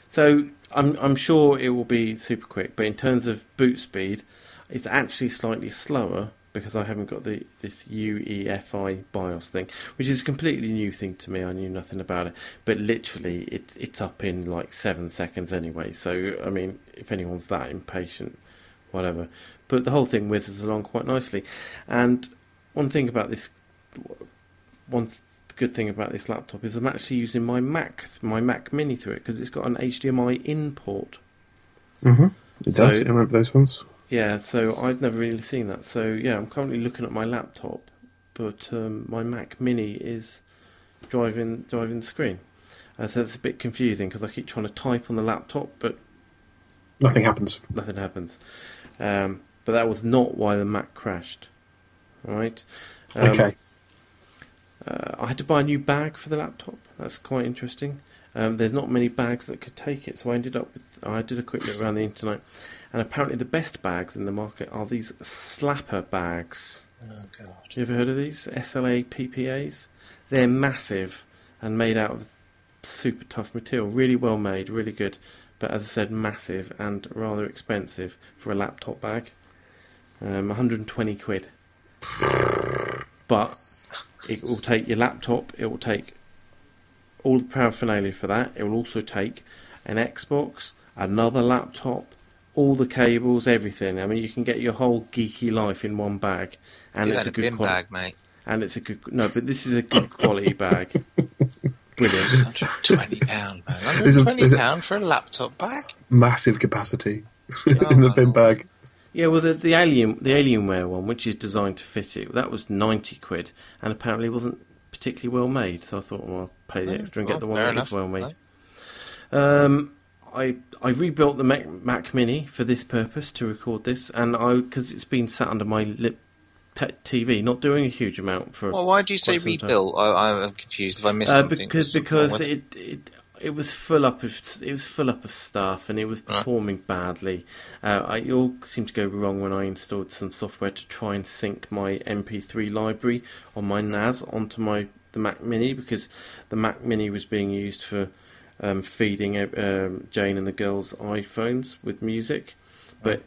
[SPEAKER 1] So I'm I'm sure it will be super quick, but in terms of boot speed, it's actually slightly slower because I haven't got the this UEFI BIOS thing, which is a completely new thing to me. I knew nothing about it, but literally it's it's up in like seven seconds anyway. So I mean, if anyone's that impatient, whatever. But the whole thing whizzes along quite nicely. And one thing about this, one th- good thing about this laptop is I'm actually using my Mac, my Mac Mini through it because it's got an HDMI in port.
[SPEAKER 2] Mm-hmm. It
[SPEAKER 1] So-
[SPEAKER 2] does. I remember those ones.
[SPEAKER 1] Yeah, so I've never really seen that. So yeah, I'm currently looking at my laptop, but um, my Mac Mini is driving driving the screen. Uh, so it's a bit confusing because I keep trying to type on the laptop, but
[SPEAKER 2] Nothing happens.
[SPEAKER 1] nothing happens. Um, but that was not why the Mac crashed. All right. Um,
[SPEAKER 2] okay.
[SPEAKER 1] Uh, I had to buy a new bag for the laptop. That's quite interesting. Um, there's not many bags that could take it, so I ended up with. I did a quick look around the internet, and apparently the best bags in the market are these Slappa bags.
[SPEAKER 3] Oh god.
[SPEAKER 1] You ever heard of these SLA PPAs? They're massive and made out of super tough material. Really well made, really good. But as I said, massive and rather expensive for a laptop bag. Um, 120 quid. But it will take your laptop. It will take all the paraphernalia for that. It will also take an Xbox, another laptop, all the cables, everything. I mean, you can get your whole geeky life in one bag, and
[SPEAKER 3] Do
[SPEAKER 1] it's
[SPEAKER 3] that
[SPEAKER 1] a good
[SPEAKER 3] bin
[SPEAKER 1] quality.
[SPEAKER 3] bag, mate.
[SPEAKER 1] And it's a good no, but this is a good quality bag. Brilliant.
[SPEAKER 3] Twenty pound, man.
[SPEAKER 2] There's a-
[SPEAKER 3] 120
[SPEAKER 2] there's
[SPEAKER 3] for a laptop bag.
[SPEAKER 2] Massive capacity
[SPEAKER 3] Oh,
[SPEAKER 2] in the bin
[SPEAKER 3] lord.
[SPEAKER 2] bag.
[SPEAKER 1] Yeah, well, the, the alien the Alienware one, which is designed to fit it, that was ninety quid, and apparently wasn't particularly well made. So I thought, well, I'll pay the extra and get
[SPEAKER 3] well,
[SPEAKER 1] the one
[SPEAKER 3] fair
[SPEAKER 1] that
[SPEAKER 3] enough.
[SPEAKER 1] is well made. Um, I I rebuilt the Mac, Mac Mini for this purpose to record this, and I because it's been sat under my lip te- TV, not doing a huge amount for.
[SPEAKER 3] Well, why do you say rebuilt? I, I'm confused. If I missed
[SPEAKER 1] Uh,
[SPEAKER 3] something,
[SPEAKER 1] because
[SPEAKER 3] was something wrong
[SPEAKER 1] because it, it it was full up of it was full up of stuff and it was
[SPEAKER 3] Right.
[SPEAKER 1] performing badly. Uh, I, it all seemed to go wrong when I installed some software to try and sync my MP3 library on my NAS onto my the Mac Mini because the Mac Mini was being used for um, feeding uh, um, Jane and the girls' iPhones with music, but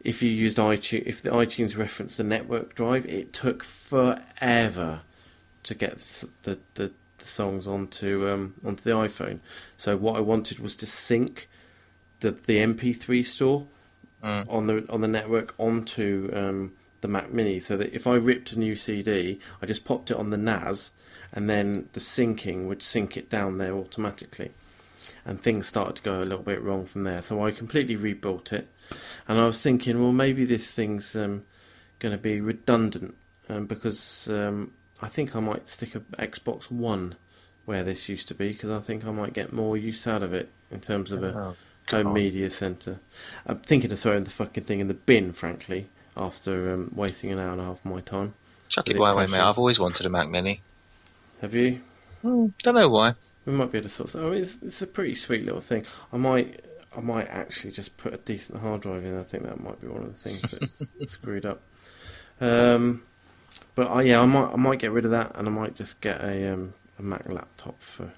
[SPEAKER 1] if you used iTunes, if the iTunes referenced the network drive, it took forever to get the, the, the songs onto um, onto the iPhone. So what I wanted was to sync the the MP3 store
[SPEAKER 3] Mm.
[SPEAKER 1] on the on the network onto um, the Mac Mini, so that if I ripped a new CD, I just popped it on the NAS, and then the syncing would sync it down there automatically. And things started to go a little bit wrong from there. So I completely rebuilt it, and I was thinking, well, maybe this thing's um, going to be redundant um, because um, I think I might stick a Xbox One where this used to be because I think I might get more use out of it in terms of a
[SPEAKER 3] Oh,
[SPEAKER 1] home
[SPEAKER 3] God.
[SPEAKER 1] media centre. I'm thinking of throwing the fucking thing in the bin, frankly, after um, wasting an hour and a half of my time.
[SPEAKER 3] Chuck
[SPEAKER 1] With
[SPEAKER 3] it
[SPEAKER 1] it
[SPEAKER 3] my way, mate. I've always wanted a Mac Mini.
[SPEAKER 1] Have you?
[SPEAKER 3] Don't know why.
[SPEAKER 1] We might be able to sort. Of, I mean, it's, it's a pretty sweet little thing. I might, I might actually just put a decent hard drive in. I think that might be one of the things that's screwed up. Um, but I, yeah, I might, I might get rid of that, and I might just get a, um, a Mac laptop for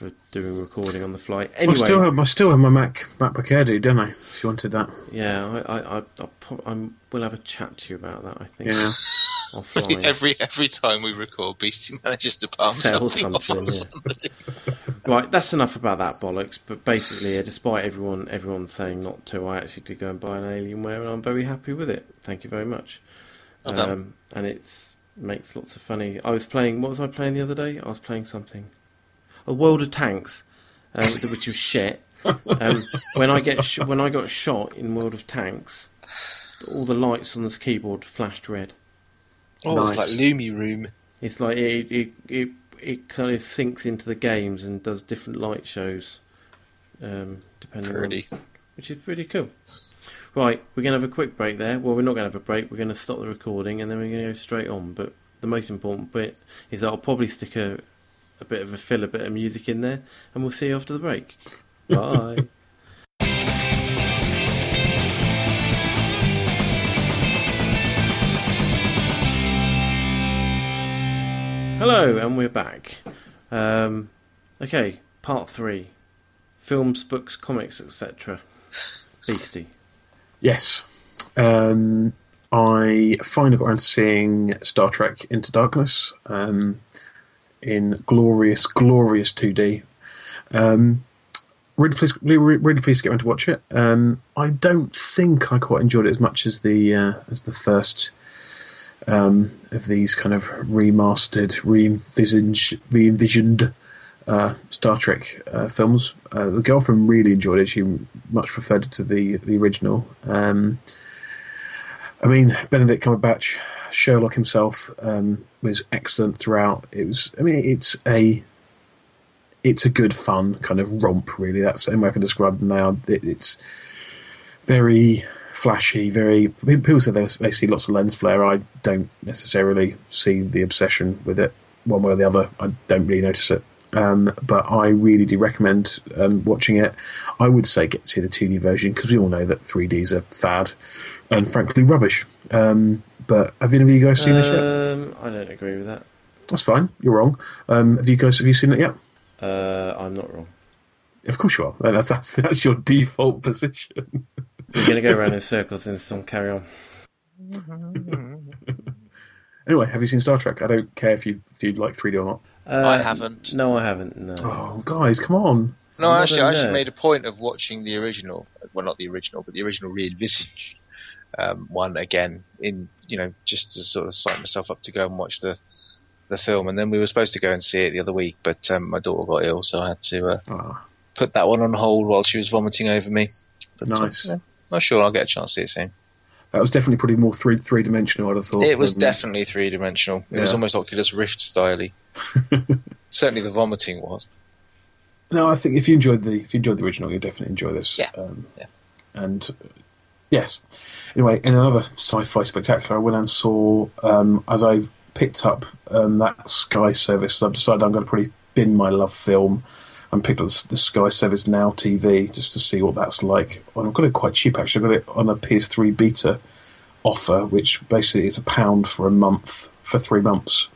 [SPEAKER 1] for doing recording on the fly. Anyway,
[SPEAKER 2] I still have I still have my Mac MacBook Air, dude, don't I? If you wanted that,
[SPEAKER 1] yeah, I, I, I, I'll I'm, we'll have a chat to you about that. I think
[SPEAKER 2] yeah.
[SPEAKER 3] every every time we record, Beastie manages to palm
[SPEAKER 1] Sell
[SPEAKER 3] something, off
[SPEAKER 1] something, yeah.
[SPEAKER 3] somebody.
[SPEAKER 1] Right, that's enough about that bollocks. But basically, yeah, despite everyone everyone saying not to, I actually did go and buy an Alienware, and I'm very happy with it. Thank you very much.
[SPEAKER 3] Well
[SPEAKER 1] um, and it makes lots of funny. I was playing. What was I playing the other day? I was playing something. A World of Tanks, um, which was shit. Um, when I get sh- when I got shot in World of Tanks, all the lights on this keyboard flashed red.
[SPEAKER 3] Oh,
[SPEAKER 2] Nice.
[SPEAKER 3] it's like Loomy Room.
[SPEAKER 1] It's like it it it, it kind of sinks into the games and does different light shows, um, depending
[SPEAKER 3] Pretty.
[SPEAKER 1] on which is pretty cool. Right, we're gonna have a quick break there. Well, we're not gonna have a break. We're gonna stop the recording and then we're gonna go straight on. But the most important bit is that I'll probably stick a a bit of a filler a bit of music in there, and we'll see you after the break. Bye. Hello, and we're back. Um, okay, part three: films, books, comics, etc. Beastie.
[SPEAKER 2] Yes. Um, I finally got around to seeing Star Trek Into Darkness um, in glorious, glorious 2D. Um, really pleased, really, really pleased to get around to watch it. Um, I don't think I quite enjoyed it as much as the uh, as the first um, of these kind of remastered, re-envisaged, re-envisioned uh, Star Trek uh, films. Uh, the girlfriend really enjoyed it. She much preferred it to the the original. Um, I mean, Benedict Cumberbatch, Sherlock himself, um, was excellent throughout. It was. I mean, it's a it's a good fun kind of romp. Really, that's the only way I can describe them now. It, it's very flashy. Very people say they, they see lots of lens flare. I don't necessarily see the obsession with it one way or the other. I don't really notice it. Um, but I really do recommend um, watching it. I would say get to see the 2D version because we all know that 3Ds are fad and frankly rubbish. Um, But have any of you guys seen this yet?
[SPEAKER 1] Um, I don't agree with that.
[SPEAKER 2] That's fine. You're wrong. Um, have you guys have you seen it yet?
[SPEAKER 1] Uh, I'm not wrong.
[SPEAKER 2] Of course you are. That's that's, that's your default position.
[SPEAKER 1] We're going to go around in circles and some carry on.
[SPEAKER 2] Anyway, have you seen Star Trek? I don't care if you if you like 3D or not.
[SPEAKER 1] Uh,
[SPEAKER 3] I haven't.
[SPEAKER 1] No, I haven't. No.
[SPEAKER 2] Oh, guys, come on.
[SPEAKER 3] No,
[SPEAKER 1] I'm
[SPEAKER 3] actually, I actually
[SPEAKER 1] nerd.
[SPEAKER 3] made a point of watching the original. Well, not the original, but the original re-envisaged um, one again. In you know, just to sort of psych myself up to go and watch the the film. And then we were supposed to go and see it the other week, but um, my daughter got ill, so I had to uh,
[SPEAKER 2] Ah,
[SPEAKER 3] put that one on hold while she was vomiting over me. But, uh,
[SPEAKER 2] nice.
[SPEAKER 3] yeah, not sure I'll get a chance to see it soon.
[SPEAKER 2] That was definitely pretty more three three dimensional. I'd have thought.
[SPEAKER 3] It was definitely three dimensional. It was almost Oculus Rift styly. Certainly, the vomiting was.
[SPEAKER 2] No, I think if you enjoyed the if you enjoyed the original, you definitely enjoy this.
[SPEAKER 3] Yeah.
[SPEAKER 2] Um,
[SPEAKER 3] Yeah.
[SPEAKER 2] And uh, yes. Anyway, in another sci-fi spectacular, I went and saw um, as I picked up um, that Sky service. I've decided I'm going to probably bin my LoveFilm and picked up the, the Sky Service Now TV just to see what that's like. And I've got it quite cheap actually. I got it on a PS3 beta offer, which basically is a pound for a month for three months.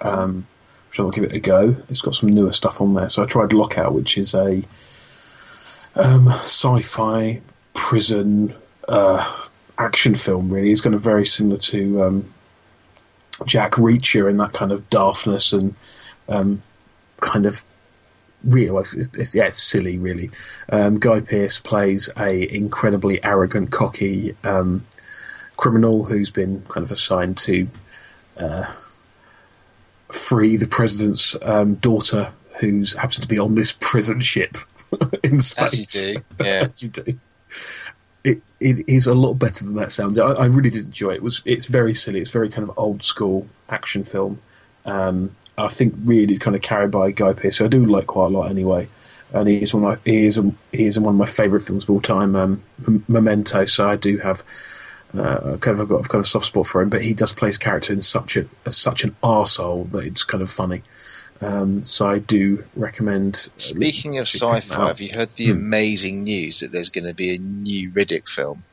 [SPEAKER 2] Um, which I'll give it a go. It's got some newer stuff on there. So I tried Lockout, which is a um, sci-fi prison uh, action film. Really, it's kind of very similar to um, Jack Reacher in that kind of daftness and um, kind of real. It's, it's, yeah, it's silly, really. Um, Guy Pearce plays a incredibly arrogant, cocky um, criminal who's been kind of assigned to uh, free the president's um, daughter, who's happens to be on this prison ship in space.
[SPEAKER 3] As you do, yeah.
[SPEAKER 2] You do. It it is a lot better than that sounds. I, I really did enjoy it. it. Was it's very silly. It's very kind of old school action film. Um, I think really kind of carried by Guy Pearce. who I do like quite a lot anyway. And he is one of my, he is he is one of my favourite films of all time. Um, Memento. So I do have uh, kind of I've got a kind of soft spot for him, but he does play his character in such a such an arsehole that it's kind of funny. Um, so I do recommend. uh,
[SPEAKER 3] Speaking of sci-fi, have you heard the
[SPEAKER 2] Hmm.
[SPEAKER 3] amazing news that there's going to be a new Riddick film?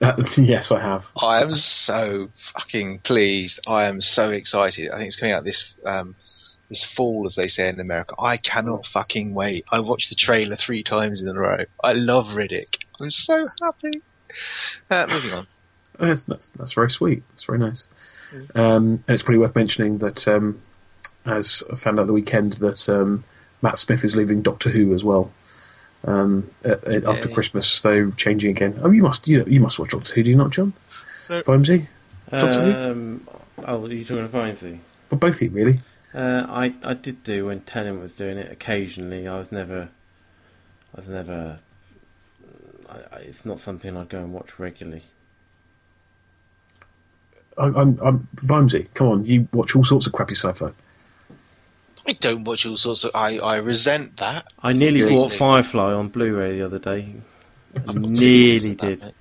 [SPEAKER 2] yes, I have.
[SPEAKER 3] I am so fucking pleased. I am so excited. I think it's coming out this um, this fall, as they say in America. I cannot fucking wait. I watched the trailer three times in a row. I love Riddick. I'm so happy. Uh, moving on.
[SPEAKER 2] That's, that's, that's very sweet. That's very nice. Um, and it's probably worth mentioning that, um, as I found out the weekend, that um, Matt Smith is leaving Doctor Who as well. Um, uh, uh, after
[SPEAKER 3] Yay.
[SPEAKER 2] Christmas, they're changing again. Oh, you must you, you must watch Doctor Who, do you not, John?
[SPEAKER 3] No.
[SPEAKER 2] Vimesy? Doctor Who?
[SPEAKER 1] Um, oh, you're talking about Vinesy?
[SPEAKER 2] But both of you, really.
[SPEAKER 1] Uh, I I did do when Tennant was doing it occasionally. I was never, I was never. I, I, it's not something I'd go and watch regularly.
[SPEAKER 2] I, I'm, I'm Vimesy. Come on, you watch all sorts of crappy sci-fi.
[SPEAKER 3] I don't watch all sorts of. I, I resent that.
[SPEAKER 1] I nearly
[SPEAKER 3] Really?
[SPEAKER 1] bought Firefly on Blu-ray the other day. I nearly did.
[SPEAKER 3] that,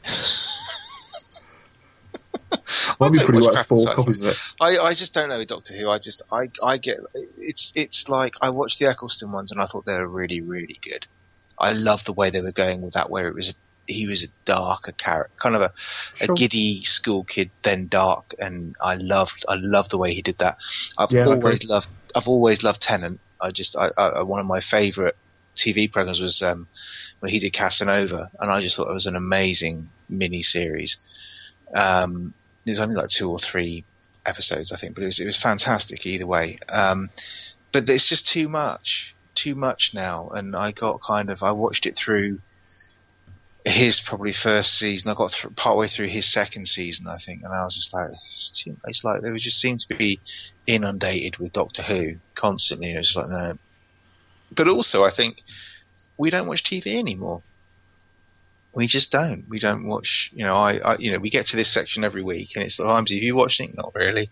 [SPEAKER 2] I'll be pretty
[SPEAKER 3] watch
[SPEAKER 2] four copies of it.
[SPEAKER 3] I, I just don't know with Doctor Who. I just I I get it's it's like I watched the Eccleston ones and I thought they were really really good. I love the way they were going with that, where it was he was a darker character, kind of a,
[SPEAKER 2] Sure.
[SPEAKER 3] a giddy school kid, then dark, and I loved I loved the way he did that. I've
[SPEAKER 2] Yeah,
[SPEAKER 3] always
[SPEAKER 2] agree.
[SPEAKER 3] loved I've always loved Tennant. I just I, I one of my favourite TV programs was um, when he did Casanova, and I just thought it was an amazing mini series. Um, it was only like two or three episodes, I think, but it was it was fantastic either way. Um, but it's just too much, too much now, and I got kind of I watched it through his probably first season. I got th- partway through his second season, I think, and I was just like, it's too. It's like they just seem to be inundated with Doctor Who constantly. And was like no. But also, I think we don't watch TV anymore. We just don't. We don't watch. You know, I, I you know, we get to this section every week, and it's like, "Oh, have you watched it? Not really.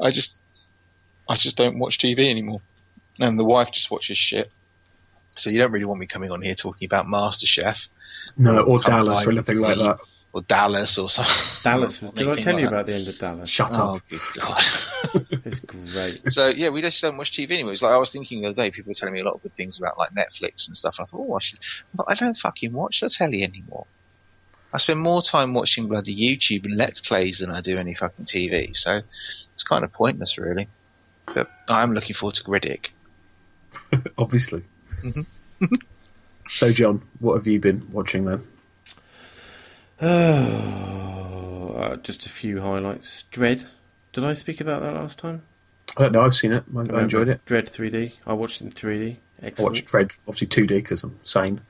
[SPEAKER 3] I just, I just don't watch TV anymore, and the wife just watches shit. So you don't really want me coming on here talking about MasterChef
[SPEAKER 2] No, or Dallas or anything like that.
[SPEAKER 3] or Dallas or something.
[SPEAKER 1] Dallas.
[SPEAKER 3] Or
[SPEAKER 1] Did I tell
[SPEAKER 3] like
[SPEAKER 1] you
[SPEAKER 3] that.
[SPEAKER 1] about the end of Dallas?
[SPEAKER 2] Shut
[SPEAKER 3] Oh,
[SPEAKER 2] up.
[SPEAKER 3] good God.
[SPEAKER 1] It's great.
[SPEAKER 3] so yeah, we just don't watch TV anymore. It's like I was thinking the other day, people were telling me a lot of good things about like Netflix and stuff. And I thought, oh, I should. But I don't fucking watch the telly anymore. I spend more time watching bloody YouTube and Let's Plays than I do any fucking TV. So it's kind of pointless, really. But I'm looking forward to Riddick.
[SPEAKER 2] Obviously.
[SPEAKER 3] Mhm.
[SPEAKER 2] so, John, what have you been watching then?
[SPEAKER 1] Oh, uh, just a few highlights. Dredd. Did I speak about that last time?
[SPEAKER 2] I don't know. I've seen it. I, I enjoyed it.
[SPEAKER 1] Dredd 3D. I watched it in 3D.
[SPEAKER 2] I
[SPEAKER 1] Excellent.
[SPEAKER 2] I watched Dredd, obviously 2D because I'm sane.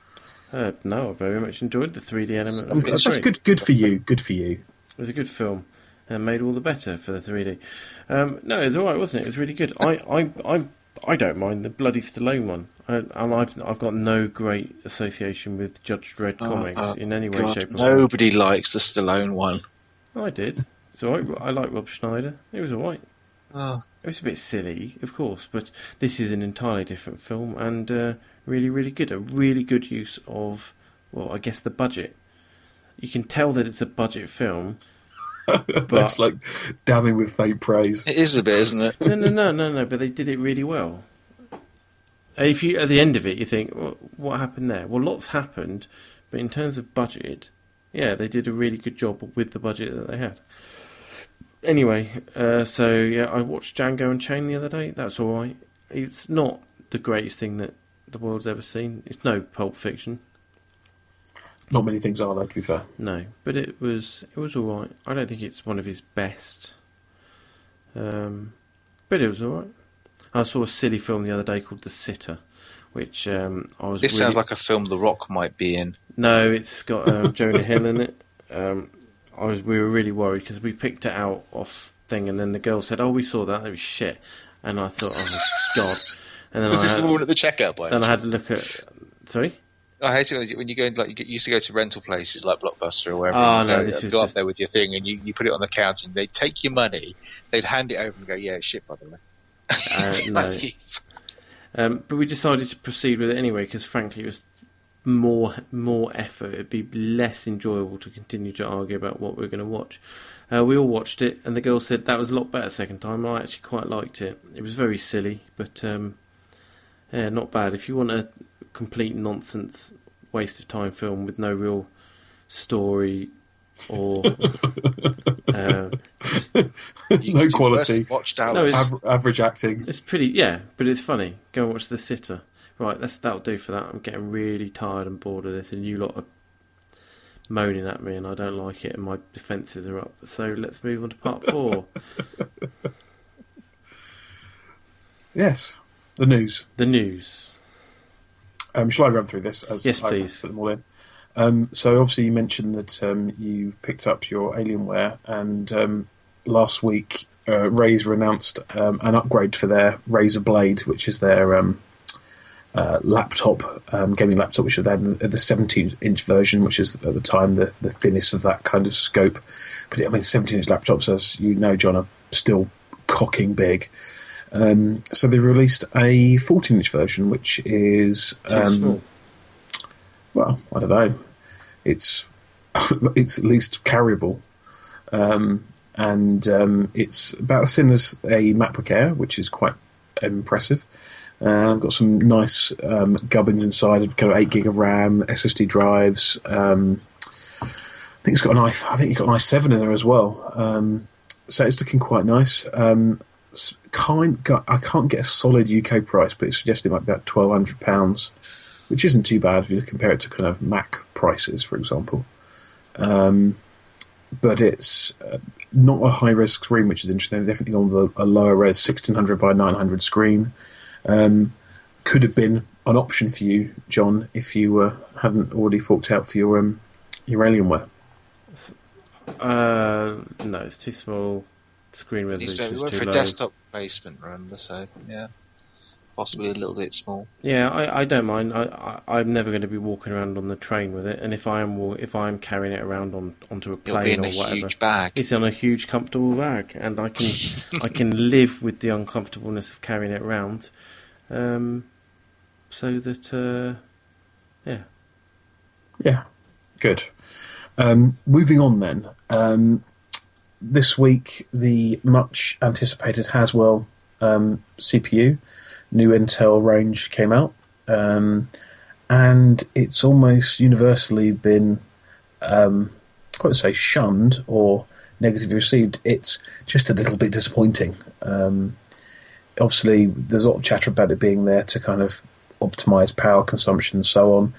[SPEAKER 1] Uh, no, I very much enjoyed the 3D element.
[SPEAKER 2] Um, that's
[SPEAKER 1] great.
[SPEAKER 2] good. Good for you. Good for you.
[SPEAKER 1] It was a good film, and made all the better for the 3D. Um, no, it was all right, wasn't it? It was really good. I, I, I, I don't mind the bloody Stallone one, I, and I've I've got no great association with Judge Dredd comics
[SPEAKER 3] uh,
[SPEAKER 1] in any way,
[SPEAKER 3] God,
[SPEAKER 1] shape, or form.
[SPEAKER 3] nobody likes the Stallone one.
[SPEAKER 1] I did. So all right. I like Rob Schneider. It was all right.
[SPEAKER 3] Oh,
[SPEAKER 1] It was a bit silly, of course, but this is an entirely different film and uh, really, really good. A really good use of, well, I guess the budget. You can tell that it's a budget film. But...
[SPEAKER 2] That's like damning with faint praise.
[SPEAKER 3] it is a bit, isn't it?
[SPEAKER 1] No, no, no, no, no. But they did it really well. If you at the end of it, you think, well, what happened there? Well, lots happened, but in terms of budget, yeah, they did a really good job with the budget that they had. Anyway, uh, so yeah, I watched Django Unchained the other day. That's all right. It's not the greatest thing that the world's ever seen. It's no Pulp Fiction,
[SPEAKER 2] Not many things are though, to be fair.
[SPEAKER 1] no, but it was it was all right. I don't think it's one of his best, um, but it was all right. I saw a silly film the other day called The Sitter, which um, I was.
[SPEAKER 3] This
[SPEAKER 1] really...
[SPEAKER 3] sounds like a film The Rock might be in.
[SPEAKER 1] No, it's got um, Jonah Hill in it. Um, I was we were really worried because we picked it out off thing, and then the girl said, "Oh, we saw that. It was shit." And I thought, "Oh God!" And then
[SPEAKER 3] Was
[SPEAKER 1] I
[SPEAKER 3] this
[SPEAKER 1] had,
[SPEAKER 3] the woman at the checkout point?
[SPEAKER 1] then I had to look at. Sorry.
[SPEAKER 3] I hate it when you go like you used to go to rental places like Blockbuster or wherever.
[SPEAKER 1] Oh, no,
[SPEAKER 3] go,
[SPEAKER 1] this is
[SPEAKER 3] go up
[SPEAKER 1] just-
[SPEAKER 3] there with your thing and you, you put it on the counter and they take your money. They'd hand it over and go, "Yeah, shit by the way."
[SPEAKER 1] Uh, no. Um, but we decided to proceed with it anyway because, frankly, it was more more effort. It'd be less enjoyable to continue to argue about what we are going to watch. Uh, we all watched it, and the girl said that was a lot better second time. I actually quite liked it. It was very silly, but um, yeah, not bad. If you want a complete nonsense waste of time film with no real story or uh,
[SPEAKER 2] No quality.
[SPEAKER 3] must Watch
[SPEAKER 1] No,
[SPEAKER 3] Dallas.
[SPEAKER 2] Aver- average acting.
[SPEAKER 1] It's pretty, yeah, but it's funny. Go and watch The Sitter. Right, that's that'll do for that. I'm getting really tired and bored of this, and you lot are moaning at me, and I don't like it, and my defences are up. So let's move on to part four.
[SPEAKER 2] Yes. The news.
[SPEAKER 1] the news.
[SPEAKER 2] Um, shall I run through this? As
[SPEAKER 1] Yes,
[SPEAKER 2] I
[SPEAKER 1] please.
[SPEAKER 2] Put them all in. Um, so obviously you mentioned that um, you picked up your Alienware, and um, last week uh, Razer announced um, an upgrade for their Razer Blade, which is their um, uh, laptop, um, gaming laptop, which is then the 17-inch version, which is at the time the, the thinnest of that kind of scope. But I mean, 17-inch laptops, as you know, John, are still cocking big. Um, so they released a 14-inch version, which is
[SPEAKER 1] Too
[SPEAKER 2] um,
[SPEAKER 1] small.
[SPEAKER 2] Well, I don't know. It's it's at least carryable, um, and um, it's about as thin as a MacBook Air, which is quite impressive. Uh, got some nice um, gubbins inside, kind of eight gig of RAM, SSD drives. Um, I think it's got an i. I think you've got an i7 in there as well. Um, so it's looking quite nice. Um, I can't get a solid UK price, but it's suggested it might be about twelve hundred pounds which isn't too bad if you compare it to kind of Mac prices, for example. Um, but it's uh, not a high res screen, which is interesting. They've definitely gone with a, a lower res 1600 by 900 screen. Um, could have been an option for you, John, if you uh, hadn't already forked out for your um, your Alienware.
[SPEAKER 1] Uh, no, it's too small. Screen resolution
[SPEAKER 3] be
[SPEAKER 1] is
[SPEAKER 3] work
[SPEAKER 1] too
[SPEAKER 3] for a desktop replacement, remember? So yeah, possibly a little bit small.
[SPEAKER 1] Yeah, I, I don't mind. I, I I'm never going to be walking around on the train with it, and if I am if I am carrying it around on onto a
[SPEAKER 3] It'll be
[SPEAKER 1] plane
[SPEAKER 3] in
[SPEAKER 1] or
[SPEAKER 3] a
[SPEAKER 1] whatever,
[SPEAKER 3] huge bag.
[SPEAKER 1] It's on a huge, comfortable bag, and I can I can live with the uncomfortableness of carrying it around, um, so that uh, yeah.
[SPEAKER 2] Yeah, good. Um, moving on then. Um, this week, the much anticipated Haswell um, CPU, new Intel range came out, um, and it's almost universally been um, I wouldn't say shunned or negatively received. It's just a little bit disappointing. Um, obviously, there's a lot of chatter about it being there to kind of optimize power consumption and so on.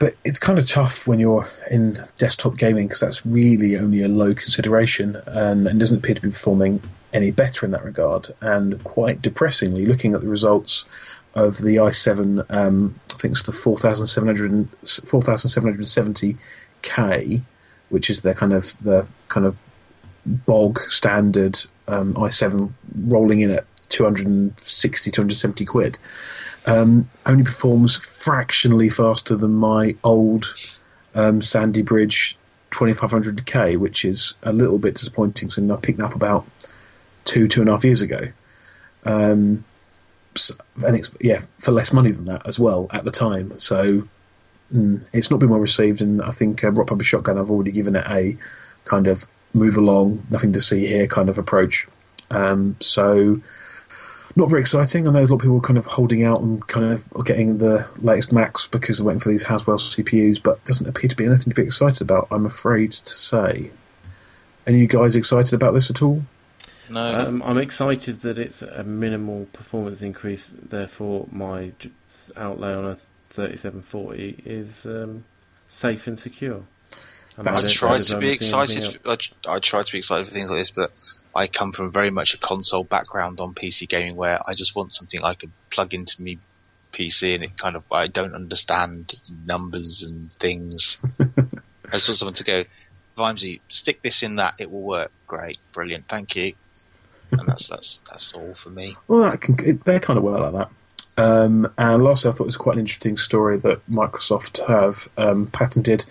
[SPEAKER 2] But it's kind of tough when you're in desktop gaming because that's really only a low consideration and, and doesn't appear to be performing any better in that regard. And quite depressingly, looking at the results of the i7, um, I think it's the 4700, 4770K, which is the kind of the kind of bog standard um, i7 rolling in at 260, 270 quid um, only performs fractionally faster than my old um, Sandy Bridge 2500K, which is a little bit disappointing. So I picked up about two, two and a half years ago. Um, so, and it's, yeah, for less money than that as well at the time. So mm, it's not been well received. And I think uh, Rock Paper Shotgun, I've already given it a kind of move along, nothing to see here kind of approach. Um, so not very exciting. I know there's a lot of people are kind of holding out and kind of getting the latest Macs because they're waiting for these Haswell CPUs, but doesn't appear to be anything to be excited about. I'm afraid to say. Any you guys excited about this at all?
[SPEAKER 3] No,
[SPEAKER 1] Um, I'm excited that it's a minimal performance increase. Therefore, my outlay on a 3740 is um, safe and secure. And
[SPEAKER 2] That's
[SPEAKER 1] I
[SPEAKER 3] I try to be
[SPEAKER 1] anything- anything
[SPEAKER 3] excited. I, I try to be excited for things like this, but I come from very much a console background on PC gaming, where I just want something I could plug into me PC, and it kind of I don't understand numbers and things. I just want someone to go, Vimesy, stick this in that, it will work. Great, brilliant, thank you. And that's that's that's all for me.
[SPEAKER 2] Well, that can, they're kind of well like that. Um, and lastly, I thought it was quite an interesting story that Microsoft have um, patented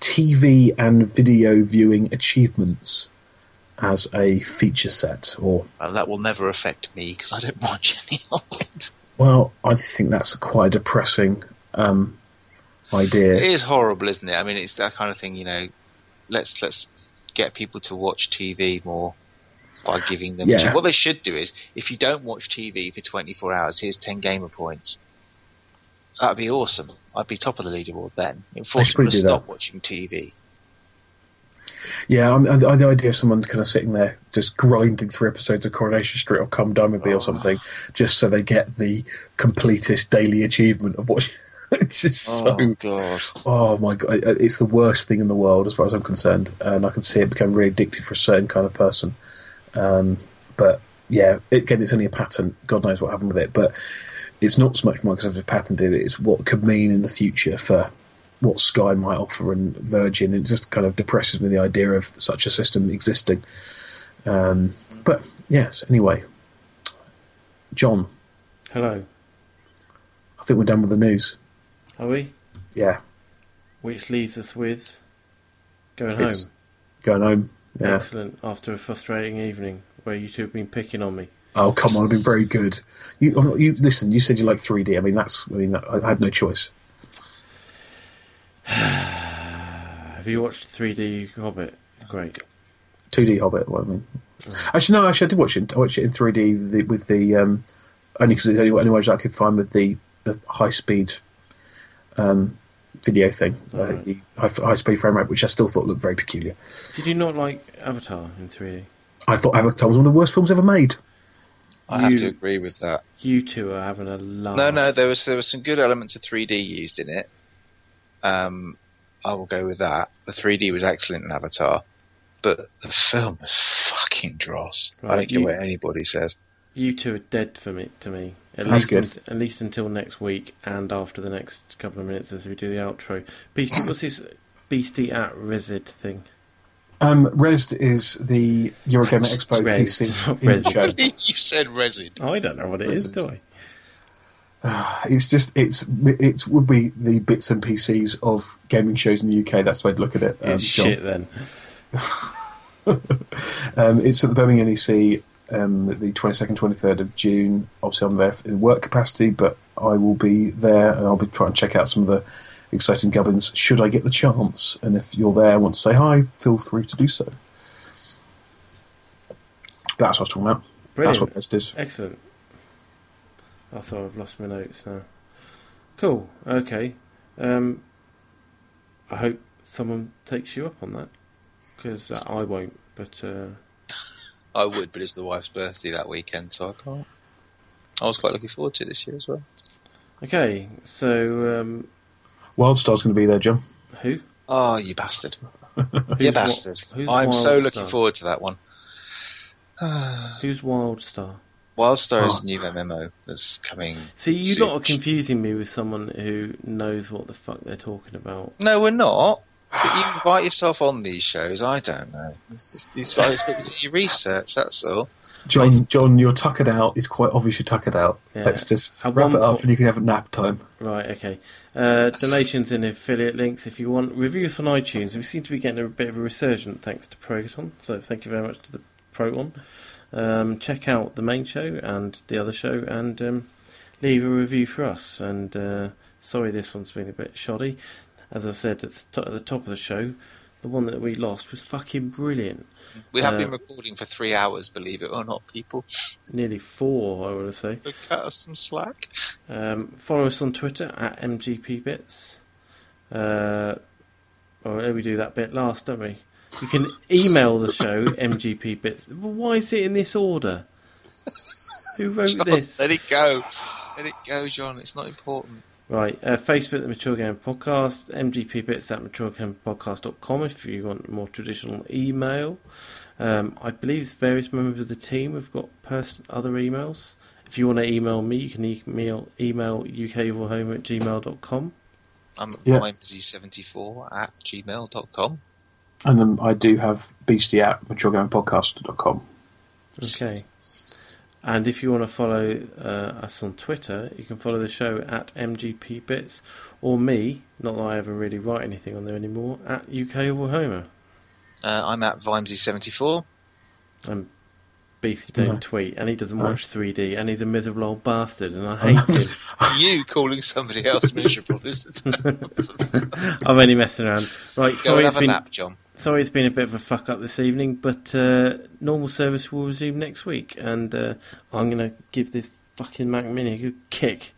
[SPEAKER 2] TV and video viewing achievements as a feature set. Or,
[SPEAKER 3] Uh, that will never affect me because I don't watch any of it.
[SPEAKER 2] well, I think that's quite a depressing um, idea.
[SPEAKER 3] It is horrible, isn't it? I mean, it's that kind of thing. You know, let's let's get people to watch TV more by giving them.
[SPEAKER 2] Yeah.
[SPEAKER 3] What they should do is, if you don't watch TV for 24 hours, here's 10 gamer points. That'd be awesome. I'd be top of the leaderboard then. It forces people to
[SPEAKER 2] that.
[SPEAKER 3] stop watching TV.
[SPEAKER 2] Yeah, I'm, and the idea of someone kind of sitting there just grinding through episodes of Coronation Street or Come Dine With Me or ah. something, just so they get the completest daily achievement of what. it's just
[SPEAKER 3] Oh
[SPEAKER 2] so
[SPEAKER 3] god!
[SPEAKER 2] Oh my god, it's the worst thing in the world as far as I'm concerned, and I can see it become really addictive for a certain kind of person. Um, but yeah, again, it's only a patent. God knows what happened with it, but it's not so much Microsoft have patented it; it's what it could mean in the future for what Sky might offer and Virgin. It just kind of depresses me the idea of such a system existing. Um, but yes, anyway, John,
[SPEAKER 1] Hello,
[SPEAKER 2] I think we're done with the news.
[SPEAKER 1] are we?
[SPEAKER 2] Yeah,
[SPEAKER 1] Which leaves us with going
[SPEAKER 2] It's-
[SPEAKER 1] home.
[SPEAKER 2] going home. Yeah.
[SPEAKER 1] Excellent. After a frustrating evening where you two have been picking on me.
[SPEAKER 2] Oh come on! I've been very good. You, oh, you listen. You said you like 3D. I mean, that's. I mean, that, I, I had no choice.
[SPEAKER 1] Have you watched 3D Hobbit? Great.
[SPEAKER 2] 2D Hobbit. What I mean, actually, no. Actually, I did watch it. I watched it in 3D with the, with the um, only because it's the only, only way I could find with the the high speed um, video thing, uh,
[SPEAKER 1] Right.
[SPEAKER 2] the high, high speed frame rate, which I still thought looked very peculiar.
[SPEAKER 1] Did you not like Avatar in 3D?
[SPEAKER 2] I thought Avatar was one of the worst films ever made.
[SPEAKER 3] I have to agree with that.
[SPEAKER 1] You two are having a laugh.
[SPEAKER 3] No, no, there was there was some good elements of 3D used in it. Um, I will go with that. The 3D was excellent in Avatar, but the film was fucking dross. I don't care what anybody says.
[SPEAKER 1] You two are dead for me. To me, at
[SPEAKER 2] That's
[SPEAKER 1] least
[SPEAKER 2] good.
[SPEAKER 1] unt- at least until next week and after the next couple of minutes as we do the outro. Beastie, what's this Beastie at Resid thing?
[SPEAKER 2] Um, Rezzed is the Eurogamer Expo
[SPEAKER 1] Rezzed,
[SPEAKER 2] PC
[SPEAKER 1] not Resid.
[SPEAKER 2] show.
[SPEAKER 3] you said resin.
[SPEAKER 1] I don't know what it is,
[SPEAKER 2] Resid.
[SPEAKER 1] do I?
[SPEAKER 2] It's just it's it would be the bits and pieces of gaming shows in the UK. That's the way to look at it. Um,
[SPEAKER 1] It's shit then.
[SPEAKER 2] Um, it's at the Birmingham NEC, um, the 22nd, 23rd of June. Obviously, I'm there in work capacity, but I will be there and I'll be trying to check out some of the exciting gubbins should I get the chance. And if you're there and want to say hi, feel free to do so. That's what I was talking about. That's
[SPEAKER 1] Brilliant.
[SPEAKER 2] what this is.
[SPEAKER 1] Excellent. I thought I've lost my notes now. Cool. Okay. Um, I hope someone takes you up on that because uh, I won't. But uh,
[SPEAKER 3] I would, but it's the wife's birthday that weekend, so I can't. I was quite looking forward to it this year as well.
[SPEAKER 1] okay, so um,
[SPEAKER 2] Wildstar's going to be there, John.
[SPEAKER 1] who?
[SPEAKER 3] Oh, you bastard! You bastard!
[SPEAKER 1] who's
[SPEAKER 3] I'm so looking forward to that one.
[SPEAKER 1] Who's Wildstar?
[SPEAKER 3] Wildstar is
[SPEAKER 2] Oh.
[SPEAKER 3] a new MMO that's coming.
[SPEAKER 1] See, you
[SPEAKER 3] soon.
[SPEAKER 1] lot are confusing me with someone who knows what the fuck they're talking about.
[SPEAKER 3] No, we're not. But you invite yourself on these shows. I don't know. It's just, you've got to you do your research. That's all.
[SPEAKER 2] John, John, you're tuckered out. It's quite obvious you're tuckered out.
[SPEAKER 1] Yeah.
[SPEAKER 2] Let's just
[SPEAKER 1] At
[SPEAKER 2] wrap it up
[SPEAKER 1] po-
[SPEAKER 2] and you can have a nap time.
[SPEAKER 1] Right, okay. Uh, donations and affiliate links if you want. Reviews on iTunes. We seem to be getting a bit of a resurgence thanks to Proton, so thank you very much to the Proton. Um, check out the main show and the other show and um, leave a review for us. And uh, sorry this one's been a bit shoddy. As I said at the, to- at the top of the show, the one that we lost was fucking brilliant.
[SPEAKER 3] We have
[SPEAKER 1] Uh,
[SPEAKER 3] been recording for three hours, believe it or not, people.
[SPEAKER 1] Nearly four, I would say.
[SPEAKER 3] So cut us some slack.
[SPEAKER 1] Um, follow us on Twitter at MGPBits. Uh, or we do that bit last, don't we? You can email the show MGPBits. Well, why is it in this order? Who wrote
[SPEAKER 3] John,
[SPEAKER 1] this?
[SPEAKER 3] Let it go. Let it go, John. It's not important.
[SPEAKER 1] Right, uh, Facebook, the Mature Game Podcast, MGPBits at maturegamepodcast.com if you want more traditional email. Um, I believe various members of the team have got pers- other emails. If you want to email me, you can email, email ukvorhome at gmail.com.
[SPEAKER 3] I'm
[SPEAKER 2] Yeah.
[SPEAKER 3] vimesy74 at gmail.com.
[SPEAKER 2] And then I do have Beastie at maturegamepodcast.com.
[SPEAKER 1] Okay. And if you want to follow uh, us on Twitter, you can follow the show at MGPBits or me, not that I ever really write anything on there anymore, at UK Homer.
[SPEAKER 3] Uh, I'm at Vimesy74.
[SPEAKER 1] And Beastie don't
[SPEAKER 2] No.
[SPEAKER 1] tweet, and he doesn't
[SPEAKER 2] No.
[SPEAKER 1] watch 3D, and he's a miserable old bastard, and I hate him.
[SPEAKER 3] you calling somebody else miserable, isn't it?
[SPEAKER 1] I'm only messing around. Right,
[SPEAKER 3] Go
[SPEAKER 1] sorry
[SPEAKER 3] and
[SPEAKER 1] it's
[SPEAKER 3] a
[SPEAKER 1] been
[SPEAKER 3] nap, John.
[SPEAKER 1] Sorry it's been a bit of a fuck up this evening, but uh, normal service will resume next week, and uh, I'm gonna give this fucking Mac Mini a good kick.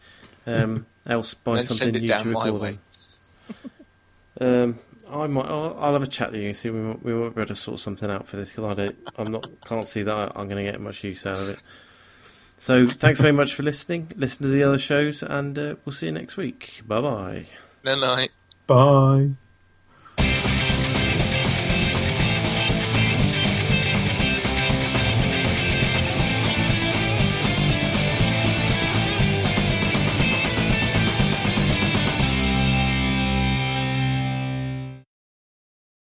[SPEAKER 1] Um, else buy something
[SPEAKER 3] send it
[SPEAKER 1] new
[SPEAKER 3] down
[SPEAKER 1] to
[SPEAKER 3] my
[SPEAKER 1] record
[SPEAKER 3] way.
[SPEAKER 1] on. Um, I might. I'll, I'll have a chat with you and see. We might, we might be able to sort something out for this because I don't. I'm not. Can't see that I, I'm going to get much use out of it. So thanks very much for listening. Listen to the other shows, and uh, we'll see you next week. Bye bye.
[SPEAKER 3] No night.
[SPEAKER 2] Bye.